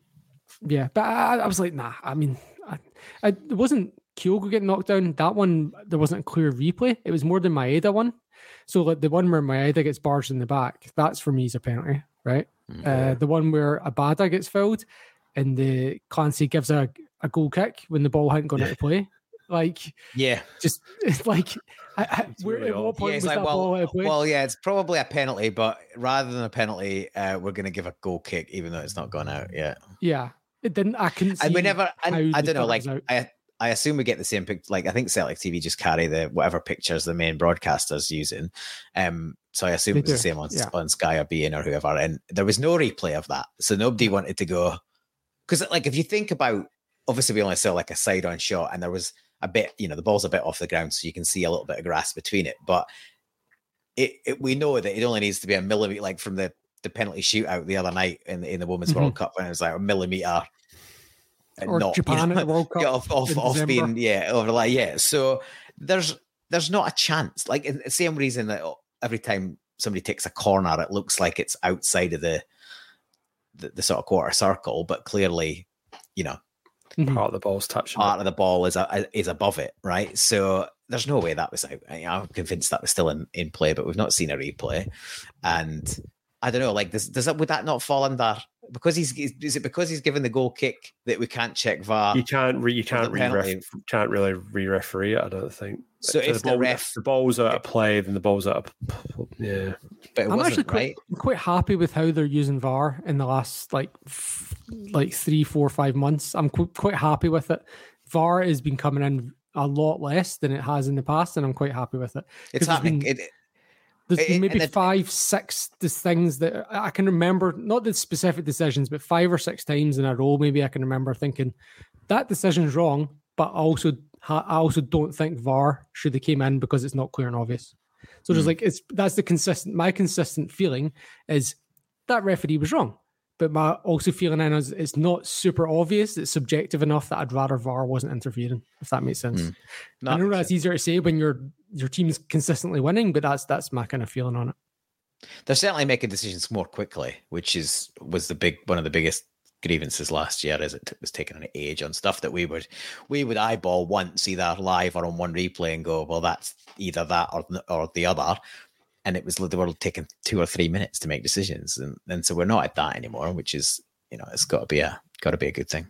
Yeah, but I, I was like, nah. I mean, I, I, it wasn't Kyogo getting knocked down. That one, there wasn't a clear replay. It was more the Maeda one. So, like the one where Maeda gets barged in the back, that's for me is a penalty, right? Uh, the one where Abada gets fouled and the Clancy gives a, a goal kick when the ball hadn't gone out of play. Like, Yeah. just it's like, I, I, where, really at what odd. point Yeah, was like, that ball out well, of play? well, yeah, it's probably a penalty, but rather than a penalty, uh, we're going to give a goal kick, even though it's not gone out yet. yeah, it didn't. I couldn't see. And we never, how and I don't know, like, out. I, I assume we get the same picture. Like, I think Celtic TV just carry the whatever pictures the main broadcaster's using. Um, so I assume They it was the same on, yeah. on Sky or beIN or whoever. And there was no replay of that. So nobody wanted to go. Because, like, if you think about, obviously, we only saw like a side on shot, and there was a bit, you know, the ball's a bit off the ground, so you can see a little bit of grass between it. But it, it we know that it only needs to be a millimeter, like from the the penalty shootout the other night in in the Women's World Cup, when it was like a millimeter. Mm-hmm. or not, you Japan know, at the World Cup off, off, off being yeah over like yeah so there's there's not a chance like in the same reason that every time somebody takes a corner, it looks like it's outside of the the, the sort of quarter circle, but clearly, you know, Mm-hmm. part of the ball's touching. part it. of the ball is a, is above it, right? So there's no way that was out. I- I'm convinced that was still in, in play, but we've not seen a replay. And I don't know, like does does that would that not fall under because he's is it because he's given the goal kick that we can't check VAR? You can't re, you can't re penalty. can't really re-referee it. I don't think. So if the ball, ref- the ball's out of play, then the ball's out of yeah. but it I'm wasn't actually quite, right. I'm quite happy with how they're using VAR in the last like f- like three, four, five months. I'm qu- quite happy with it. VAR has been coming in a lot less than it has in the past, and I'm quite happy with it. It's 'Cause there's happening. been- It, There's it- been and maybe five, six things that I can remember, not the specific decisions, but five or six times in a row. Maybe I can remember thinking that decision's wrong, but I also I also don't think VAR should have came in because it's not clear and obvious. So there's Mm. like it's that's the consistent. My consistent feeling is that referee was wrong, but my also feeling in is it's not super obvious. It's subjective enough that I'd rather VAR wasn't interfering. If that makes sense. Mm. I know that's easier to say when your your team's consistently winning, but that's that's my kind of feeling on it. they're certainly making decisions more quickly, which is was the big one of the biggest grievances last year. Is it t- was taking an age on stuff that we would we would eyeball once either live or on one replay and go, well, that's either that or or the other. And it was they were taking two or three minutes to make decisions, and and so we're not at that anymore, which is you know it's got to be a got to be a good thing.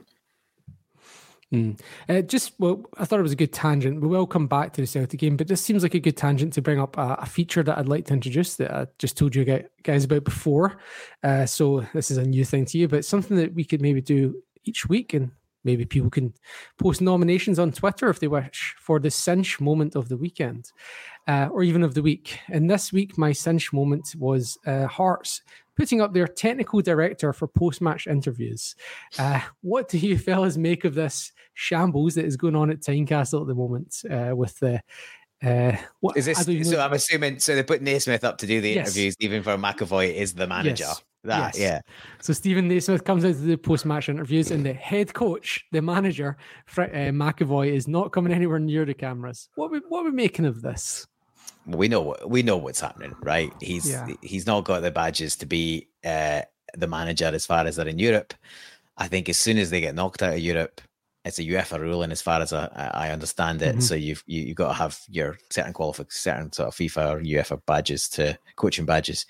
Mm. Uh, just well, I thought it was a good tangent. We will come back to the Celtic game, but this seems like a good tangent to bring up a, a feature that I'd like to introduce that I just told you guys about before. Uh, so this is a new thing to you, but something that we could maybe do each week, and maybe people can post nominations on Twitter if they wish for the cinch moment of the weekend, uh, or even of the week. And this week, my cinch moment was uh, Hearts putting up their technical director for post-match interviews. Uh, what do you fellas make of this shambles that is going on at Tynecastle at the moment uh, with the uh, what Is this so? I'm assuming so. They put Naismith up to do the Yes. interviews, even though McAvoy is the manager. Yes. That Yes. yeah. So Stephen Naismith comes out to the post-match interviews, and the head coach, the manager, Fr- uh, McAvoy, is not coming anywhere near the cameras. What are we, what are we making of this? we know what we know what's happening, right? He's Yeah. he's not got the badges to be uh, the manager as far as they're in Europe. I think as soon as they get knocked out of Europe, it's a UEFA ruling as far as I, I understand it. Mhm. So you've you, you got to have your certain qualific certain sort of FIFA or UEFA badges to coaching badges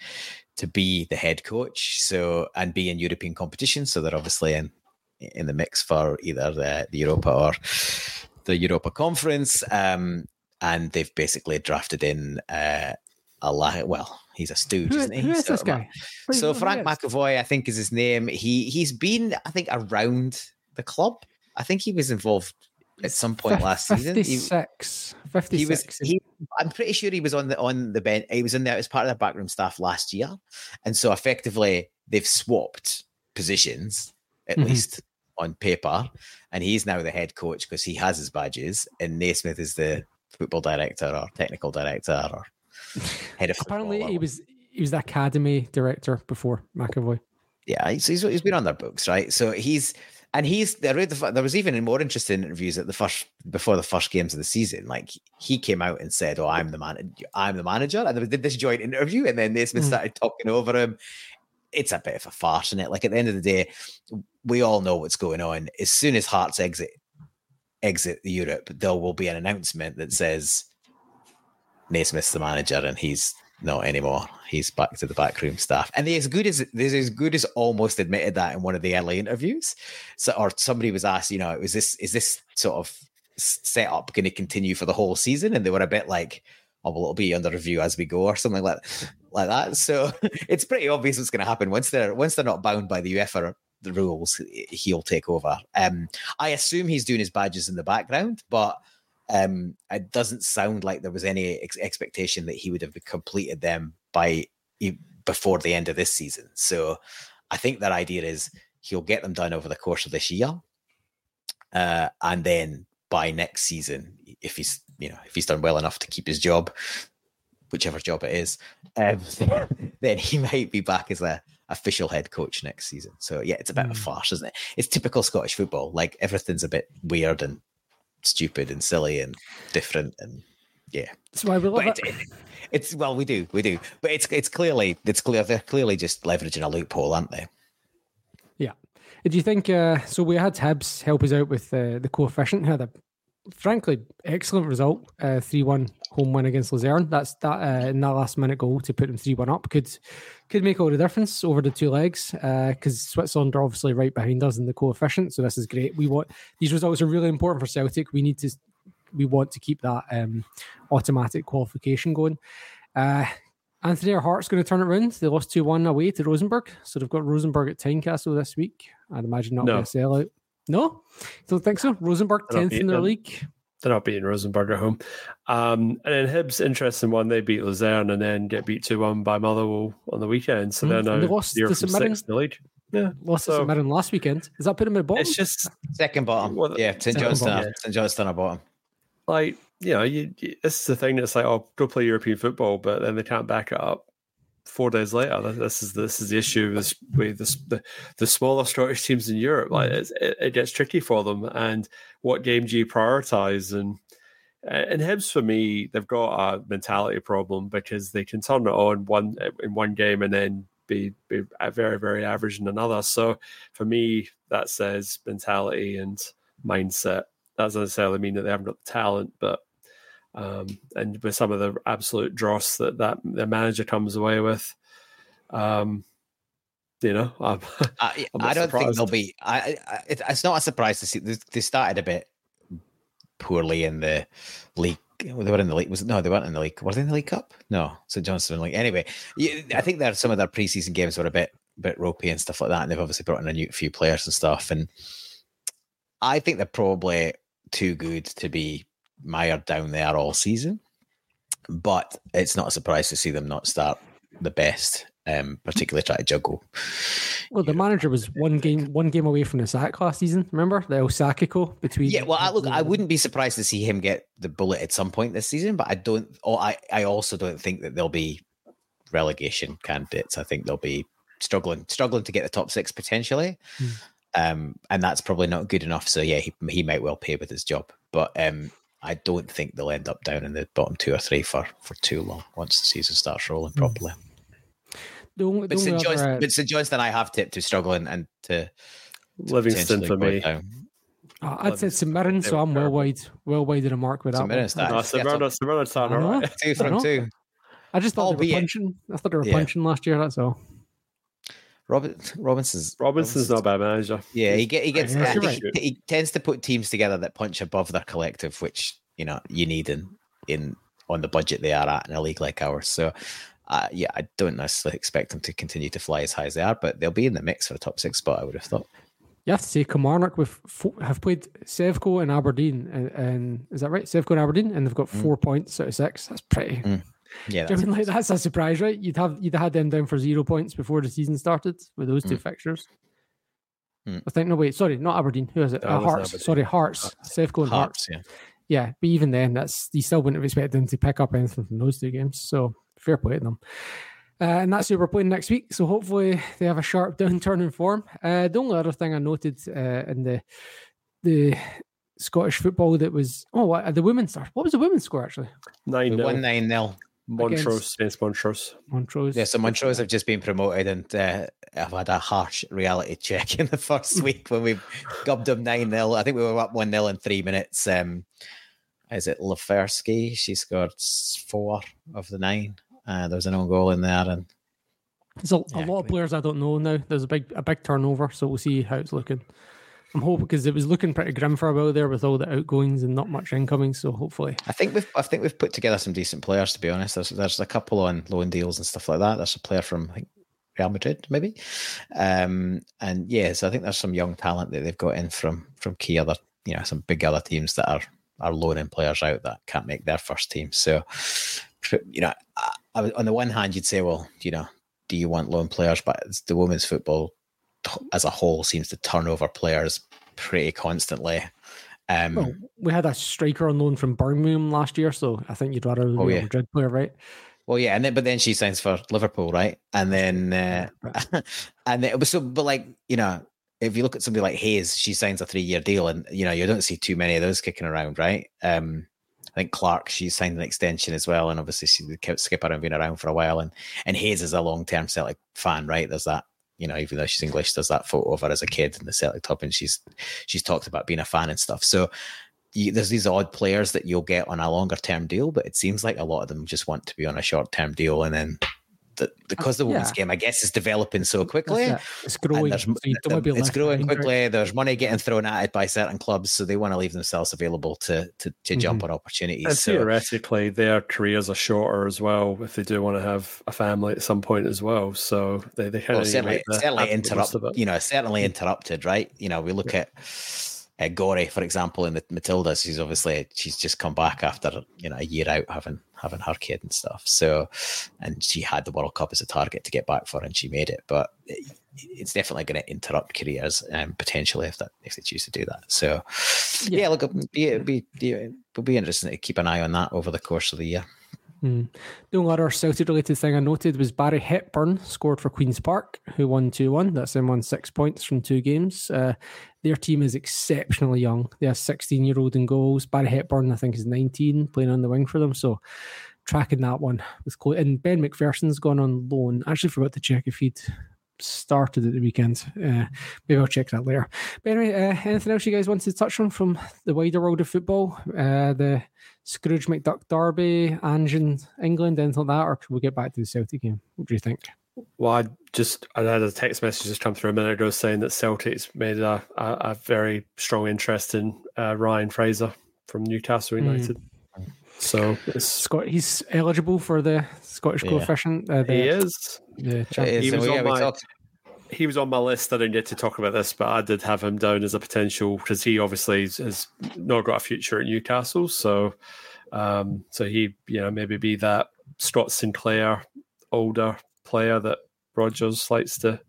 to be the head coach. So and be in European competition. So they're obviously in in the mix for either the, the Europa or the Europa Conference. Um, and they've basically drafted in uh, a la- well, he's a stooge, Who, isn't he? who is So- this guy? So Frank? McAvoy, I think is his name. He he's been, I think, around the club. I think he was involved at some point last season. He- 56. he was he i'm pretty sure he was on the on the bench he was in there as part of the backroom staff last year and so effectively they've swapped positions at Mhm. least on paper and he's now the head coach because he has his badges and naismith is the football director or technical director or head of Apparently, he was he was the academy director before McAvoy. yeah, he's, he's, he's been on their books, right? So he's and he's I read the, there was even more interesting interviews at the first before the first games of the season. Like he came out and said, "Oh, I'm the man, I'm the manager," and they did this joint interview, and then Naismith Mm. started talking over him. It's a bit of a farce, isn't it? Like at the end of the day, we all know what's going on. As soon as Hearts exit exit Europe, there will be an announcement that says Naismith's the manager and he's not anymore. He's back to the backroom staff. And they as good as they as good as almost admitted that in one of the early interviews. So or somebody was asked, you know, is this is this sort of setup going to continue for the whole season? And they were a bit like, oh well, it'll be under review as we go or something like like that. So it's pretty obvious what's going to happen once they're once they're not bound by the UEFA rules. He'll take over. Um, I assume he's doing his badges in the background, but um, it doesn't sound like there was any ex- expectation that he would have completed them by before the end of this season. So I think that idea is he'll get them done over the course of this year, uh, and then by next season, if he's you know if he's done well enough to keep his job, whichever job it is, um, then he might be back as a official head coach next season. So yeah, it's a bit of a farce, isn't it? It's typical Scottish football. Like everything's a bit weird and stupid and silly and different and Yeah, That's why we love it. it, it, it's well, we do, we do, but it's it's clearly it's clear they're clearly just leveraging a loophole, aren't they? Yeah. Do you think? Uh, so we had Hibs help us out with uh, the coefficient. Had a frankly excellent result, three one home win against Luzern. That's that uh, in that last minute goal to put them three one up could could make all the difference over the two legs because Switzerland are obviously right behind us in the coefficient. So this is great. We want these results are really important for Celtic. We need to we want to keep that um, automatic qualification going. Uh, Anthony our Heart's going to turn it around. They lost 2 1 away to Rosenborg. So they've got Rosenborg at Tynecastle this week. I'd imagine not No. be a sellout. No? Don't think so? Rosenborg They're 10th in their league. They're not beating Rosenborg at home. Um, and then Hibs, interesting one. They beat Luzern and then get beat 2 1 by Motherwell on the weekend. So Mm, they're and now they lost to from St six in the league. Yeah. Lost to So- St Mirren last weekend. Does that put them at the bottom? It's just Second bottom, Well, yeah. St second Johnstone, bottom, are, yeah. St Johnstone are bottom. like, you know, you, you, this is the thing that's like, oh, go play European football, but then they can't back it up four days later. This- is this is the issue with, with this, the the smaller Scottish teams in Europe. Like mm. it's, it, it gets tricky for them. And what game do you prioritize? And uh, and Hibs for me, they've got a mentality problem because they can turn it on one in one game and then be be very very average in another. So for me, that says mentality and mindset. That doesn't necessarily mean that they haven't got the talent, but um, and with some of the absolute dross that that the manager comes away with, um, you know, I'm, I, I'm I don't think surprised. they'll be. I, I, it, it's not a surprise to see they, they started a bit poorly in the league. They were in the league. Was no? They weren't in the league. Were they in the League Cup? No, St Johnstone in league. Anyway, you, I think that some of their preseason games were a bit bit ropey and stuff like that, and they've obviously brought in a new few players and stuff. And I think they're probably too good to be mired down there all season. But it's not a surprise to see them not start the best, um, particularly try to juggle. Well, the manager was one game one game away from the sack last season. Remember the Osakiko between? Yeah, well, I, look, I wouldn't be surprised to see him get the bullet at some point this season, but I don't. Oh, I, I also don't think that they'll be relegation candidates. I think they'll be struggling, struggling to get the top six potentially, um, and that's probably not good enough. So yeah, he he might well pay with his job, but um, I don't think they'll end up down in the bottom two or three for for too long once the season starts rolling properly. The only, the But only St. other, Johnstone, uh, but St. Johnstone, I have tipped to struggling and to, to Livingston for me. down. uh, I'd said St Mirren, so I'm well wide, well wide of the mark with that. St. Mirren's one. that- No, Savannah, Savannah Town, I right. Two from two. I just thought they were punching. I thought they were Yeah. punching last year. That's all. Robert Robinson's Robinson's not a bad manager. Yeah, he get he gets Yeah, I think right. he, he tends to put teams together that punch above their collective, which you know you need in in on the budget they are at in a league like ours. So. Uh, yeah, I don't necessarily expect them to continue to fly as high as they are, but they'll be in the mix for a top six spot. I would have thought. You have to say Kilmarnock with fo- have played Sevco and Aberdeen, and, and is that right? Sevco and Aberdeen, and they've got four points out of six. That's pretty. Mm. Yeah, Do you that's, mean, like that's a surprise, right? You'd have you'd have had them down for zero points before the season started with those two Mm. fixtures. Mm. I think no wait, sorry, not Aberdeen. Who is it? That Uh, Hearts. Aberdeen. Sorry, Hearts. Sevco and Hearts. Hearts, yeah. Yeah, but even then, that's you still wouldn't have expected them to pick up anything from those two games. So fair play to them. Uh, and that's who we're playing next week. So hopefully they have a sharp downturn in form. Uh, the only other thing I noted uh, in the the Scottish football that was oh what, the women's what was the women's score actually? Nine We nil. won nine 0 Montrose against Montrose. Montrose. Yeah, so Montrose have just been promoted and uh, have had a harsh reality check in the first week when we gubbed them 9 0. I think we were up 1 0 in three minutes. Um, is it Loferski? She scored four of the nine. Uh, there was an own goal in there. And There's a, a lot of players I don't know now. There's a big a big turnover, so we'll see how it's looking. I'm hoping because it was looking pretty grim for a while there with all the outgoings and not much incoming. So hopefully, I think we've I think we've put together some decent players to be honest. There's there's a couple on loan deals and stuff like that. There's a player from I think Real Madrid maybe, um, and yeah, so I think there's some young talent that they've got in from from key other you know some big other teams that are are loaning players out that can't make their first team. So you know, I, I, on the one hand, you'd say, well, you know, do you want loan players? But the women's football as a whole seems to turn over players pretty constantly. Um, well, we had a striker on loan from Birmingham last year, so I think you'd rather Oh, oh, yeah. a Madrid player, right? Well, yeah, and then but then she signs for Liverpool, right? And then uh, and then, so but like you know, if you look at somebody like Hayes, she signs a three year deal, and you know you don't see too many of those kicking around, right? Um, I think Clark, she signed an extension as well, and obviously she's the skipper and been around for a while. And and Hayes is a long term Celtic fan, right? There's that, you know, even though she's English, there's that photo of her as a kid in the Celtic top, and she's she's talked about being a fan and stuff. So you, there's these odd players that you'll get on a longer term deal, but it seems like a lot of them just want to be on a short term deal, and then the, because the oh, women's Yeah. game, I guess, is developing so quickly. It. It's growing. so you don't wanna be it's growing behind, right? quickly. There's money getting thrown at it by certain clubs, so they want to leave themselves available to to, to jump mm-hmm. on opportunities. And so theoretically, their careers are shorter as well if they do want to have a family at some point as well. So they, they kind well, certainly, certainly interrupt, you know, certainly mm. interrupted, right? You know, we look at uh, Gorry, for example, in the Matildas. She's obviously she's just come back after you know a year out having having her kid and stuff. So, and she had the World Cup as a target to get back for, and she made it. But it, it's definitely going to interrupt careers um, potentially if that if they choose to do that. So, yeah, look, it'll be it'll be it'll be interesting to keep an eye on that over the course of the year. Hmm. The only other Celtic related thing I noted was Barry Hepburn scored for Queen's Park, who won 2 1. That's them on six points from two games. Uh, their team is exceptionally young. They have 16 year old in goals. Barry Hepburn, I think, is 19, playing on the wing for them. So tracking that one was close. And Ben McPherson's gone on loan. I actually forgot to check if he'd started at the weekend. Uh, maybe I'll check that later. But anyway, uh, anything else you guys wanted to touch on from the wider world of football? Uh, the Scrooge McDuck Derby, Ange England, anything like that? Or could we get back to the Celtic game? What do you think? Well, I just I had a text message just come through a minute ago saying that Celtic's made a, a, a very strong interest in uh, Ryan Fraser from Newcastle Hmm. United. So it's, Scott, he's eligible for the Scottish Yeah. coefficient. Uh, the, he is. The It is, He was on yeah, my- talked- He was on my list. I didn't get to talk about this, but I did have him down as a potential because he obviously has- has not got a future at Newcastle. So, um, so he, you know, maybe be that Scott Sinclair older player that Rodgers likes to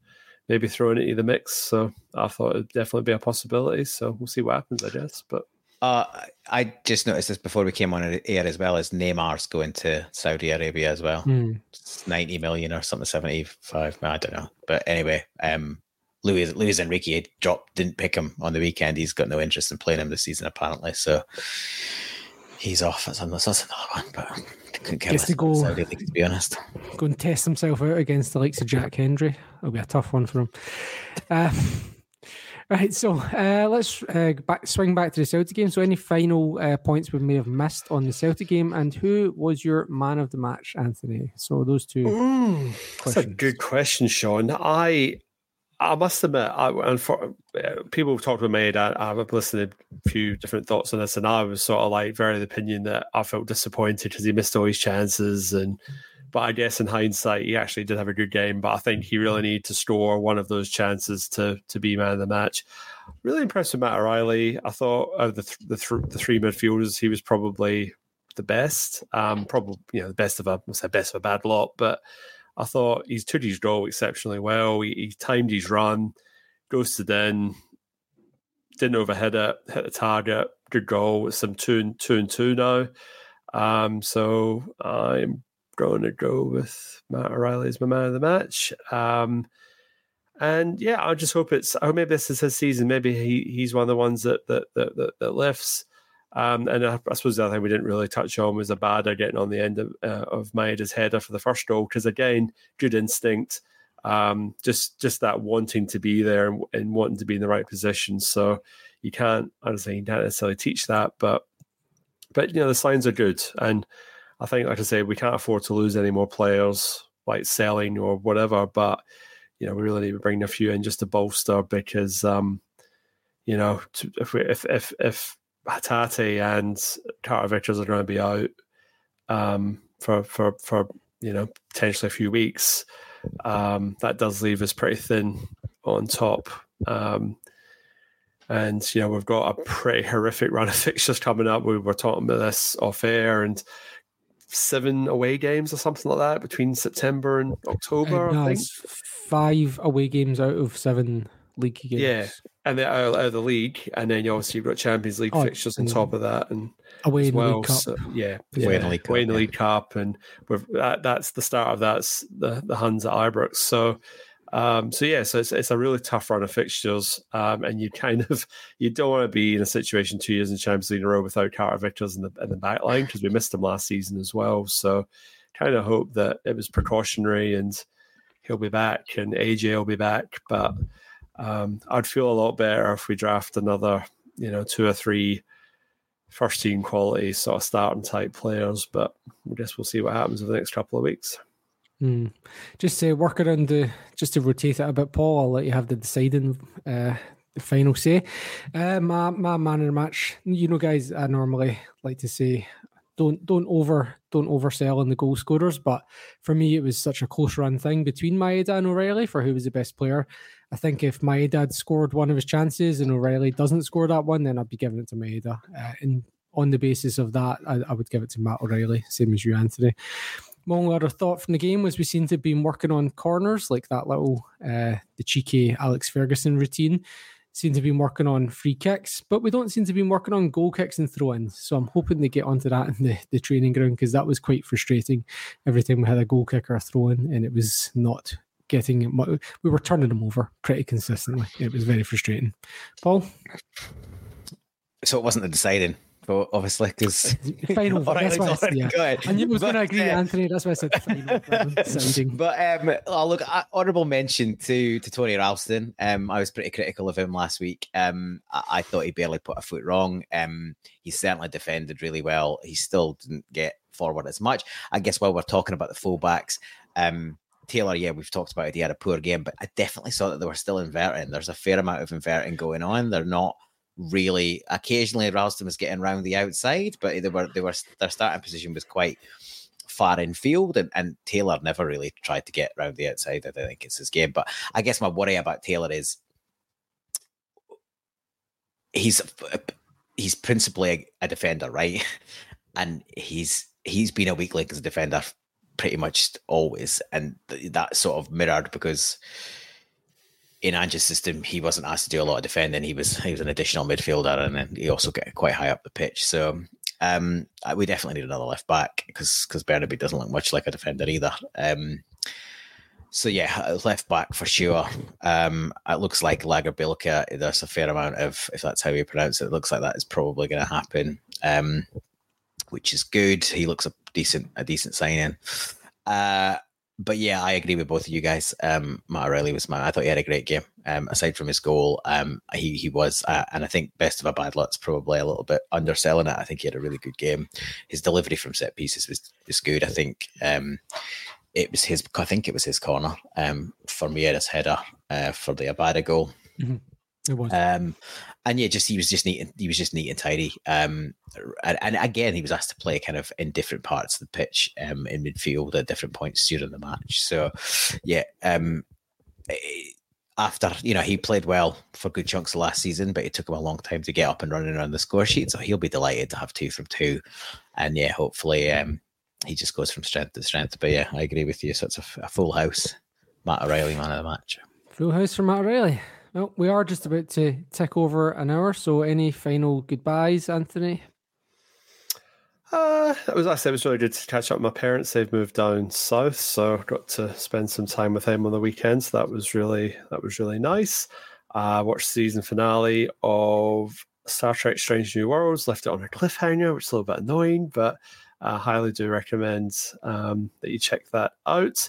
maybe throw in into the mix. So I thought it'd definitely be a possibility. So we'll see what happens, I guess. But Uh, I just noticed this before we came on air as well as Neymar's going to Saudi Arabia as well. It's 90 million or something, 75. I don't know. But anyway, um, Luis, Luis Enrique dropped, didn't pick him on the weekend. He's got no interest in playing him this season, apparently. So he's off. That's another, that's another one. But I couldn't care less to go. Saudi League, to be honest. Go and test himself out against the likes of Jack Hendry. It'll be a tough one for him. Uh, right, so uh, let's uh, back, swing back to the Celtic game. So, any final uh, points we may have missed on the Celtic game, and who was your man of the match, Anthony? So, those two. That's a good question, Sean. I I must admit, I, and for uh, people have talked with me, I, I've listened to a few different thoughts on this, and I was sort of like very of the opinion that I felt disappointed because he missed all his chances, and but I guess in hindsight, he actually did have a good game. But I think he really needed to score one of those chances to to be man of the match. Really impressed with Matt O'Riley. I thought of the th- the, th- the three midfielders, he was probably the best. Um, probably you know the best of a I say best of a bad lot, but I thought he's took his goal exceptionally well. He, he timed his run, ghosted in, didn't overhit it, hit the target. Good goal. It's some two and two and two now. Um, so I'm going to go with Matt O'Riley as my man of the match. Um, and yeah, I just hope it's. I hope maybe this is his season. Maybe he he's one of the ones that that that, that, that lifts. Um, and I, I suppose the other thing we didn't really touch on was Abada getting on the end of, uh, of Maeda's header for the first goal because again, good instinct, um, just just that wanting to be there and, and wanting to be in the right position. So you can't, I don't think you can't necessarily teach that, but but you know the signs are good, and I think, like I say, we can't afford to lose any more players like selling or whatever, but you know we really need to bring a few in just to bolster because um, you know if we, if if if Hatate and Carter Vickers are going to be out um, for for for you know potentially a few weeks. Um, that does leave us pretty thin on top. Um, and you know we've got a pretty horrific run of fixtures coming up. We were talking about this off air, and seven away games or something like that between September and October. Uh, no, I think. it's five away games out of seven league games. Yeah, and then out, out of the league, and then you obviously you've got Champions League Oh, fixtures on top of that, and away as in the well. League Cup. So, yeah, Away in the League away in Cup, the. League Cup, and we've, that, that's the start of that's the the Huns at Ibrox. So, Um, so yeah, so it's, it's a really tough run of fixtures, um, and you kind of you don't want to be in a situation two years in Champions League in a row without Carter Vickers in the in the back line because we missed him last season as well. So kind of hope that it was precautionary and he'll be back and AJ will be back. But um, I'd feel a lot better if we draft another, you know, two or three first team quality sort of starting type players. But I guess we'll see what happens over the next couple of weeks. Hmm. Just to work around the, just to rotate it a bit, Paul. I'll let you have the deciding, uh, the final say. Uh, my my man of the match. You know, guys, I normally like to say, don't don't over don't oversell on the goal scorers. But for me, it was such a close run thing between Maeda and O'Riley for who was the best player. I think if Maeda had scored one of his chances and O'Riley doesn't score that one, then I'd be giving it to Maeda. Uh, and on the basis of that, I, I would give it to Matt O'Riley, same as you, Anthony only other thought from the game was we seem to be working on corners, like that little uh, the cheeky Alex Ferguson routine. Seem to be working on free kicks, but we don't seem to be working on goal kicks and throw-ins. So I'm hoping they get onto that in the, the training ground because that was quite frustrating. Every time we had a goal kick or a throw-in, and it was not getting. We were turning them over pretty consistently. It was very frustrating. Paul. So it wasn't the deciding obviously because final. that's why I, yeah. I knew I was going to agree, uh, Anthony. That's why I said final. but um, oh, look, honourable mention to to Tony Ralston. Um, I was pretty critical of him last week. Um, I, I, thought he barely put a foot wrong. Um, he certainly defended really well. He still didn't get forward as much. I guess while we're talking about the fullbacks, um. Taylor, yeah, we've talked about it. He had a poor game, but I definitely saw that they were still inverting. There's a fair amount of inverting going on. They're not really occasionally Ralston was getting around the outside, but they were they were their starting position was quite far in field, and, and Taylor never really tried to get around the outside. I don't think it's his game. But I guess my worry about Taylor is he's he's principally a, a defender, right? And he's he's been a weak link as a defender pretty much always, and that sort of mirrored because in Ange's system, he wasn't asked to do a lot of defending. He was he was an additional midfielder, and then he also got quite high up the pitch. So um, we definitely need another left back because because Bernabei doesn't look much like a defender either. Um, so yeah, left back for sure. Um, it looks like Lagerbielke. There's a fair amount of, if that's how you pronounce it, it looks like that is probably going to happen, um, which is good. He looks a decent a decent signing. Uh, but yeah, I agree with both of you guys. Um, Matt O'Riley was my. I thought he had a great game. Um, aside from his goal, um, he he was, uh, and I think best of a bad lot's probably a little bit underselling it. I think he had a really good game. His delivery from set pieces was was good. I think um, it was his. I think it was his corner um, for Maeda's header uh, for the Abada goal. Mm-hmm. It was. Um, and yeah, just he was just neat. He was just neat and tidy. Um, and, and, again, he was asked to play kind of in different parts of the pitch, um, in midfield at different points during the match. So, yeah, um, eh, after you know he played well for good chunks of last season, but it took him a long time to get up and running on the score sheet. So he'll be delighted to have two from two, and yeah, hopefully um, he just goes from strength to strength. But yeah, I agree with you. So it's a, a full house. Matt O'Riley, man of the match. Full house for Matt O'Riley. Well, we are just about to tick over an hour. So, any final goodbyes, Anthony? Uh, it was I said it was really good to catch up with my parents. They've moved down south, so I got to spend some time with them on the weekends. That was really that was really nice. Uh, watched the season finale of Star Trek: Strange New Worlds. Left it on a cliffhanger, which is a little bit annoying, but I highly do recommend um, that you check that out.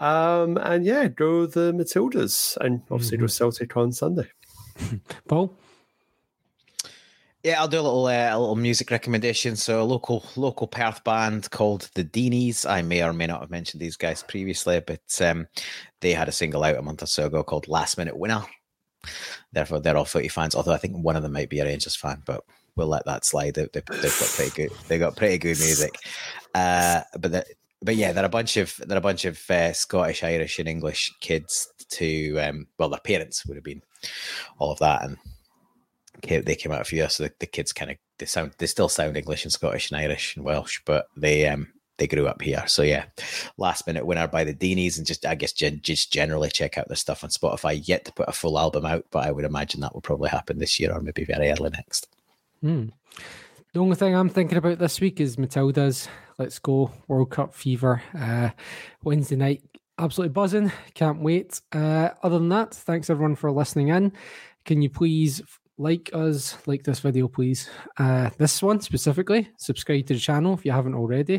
Um, and yeah, go the Matildas, and obviously mm-hmm. go Celtic on Sunday. Paul. Yeah, I'll do a little uh, a little music recommendation. So a local local Perth band called the Deanies. I may or may not have mentioned these guys previously, but um, they had a single out a month or so ago called Last Minute Winner. Therefore, they're all footy fans. Although I think one of them might be a Rangers fan, but we'll let that slide. They, have got pretty good. They got pretty good music. Uh, but the, but yeah, they're a bunch of they're a bunch of uh, Scottish, Irish, and English kids. To um, well, their parents would have been all of that, and they came out a few years. So the, the kids kind of they sound they still sound English and Scottish and Irish and Welsh, but they um they grew up here. So yeah, last minute winner by the Deanies, and just I guess gen- just generally check out their stuff on Spotify. Yet to put a full album out, but I would imagine that will probably happen this year or maybe very early next. Hmm. The only thing I'm thinking about this week is Matildas Let's Go World Cup fever. Uh, Wednesday night, absolutely buzzing. Can't wait. Uh, other than that, thanks everyone for listening in. Can you please like us, like this video, please? Uh, this one specifically. Subscribe to the channel if you haven't already.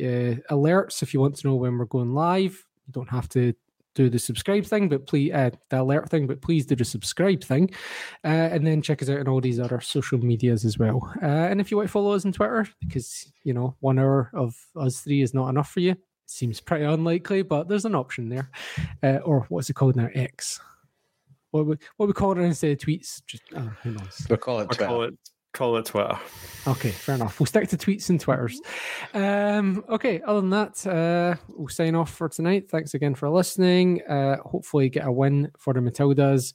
Uh, alerts if you want to know when we're going live. You don't have to do the subscribe thing, but please uh, the alert thing, but please do the subscribe thing, uh, and then check us out on all these other social medias as well. Uh, and if you want to follow us on Twitter, because you know one hour of us three is not enough for you, seems pretty unlikely, but there's an option there, uh, or what's it called now? X. What we what we call it instead of tweets? Just uh, who knows? We'll call it I call it call it Twitter. Okay, fair enough. We'll stick to tweets and twitters. Um, okay, other than that, uh, we'll sign off for tonight. Thanks again for listening. Uh, hopefully, get a win for the Matildas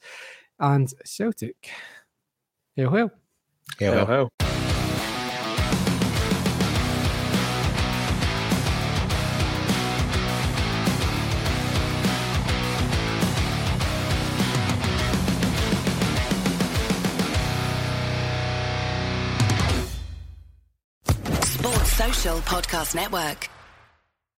and Celtic. Hail, hail. Hail, hail. Sports Podcast Network.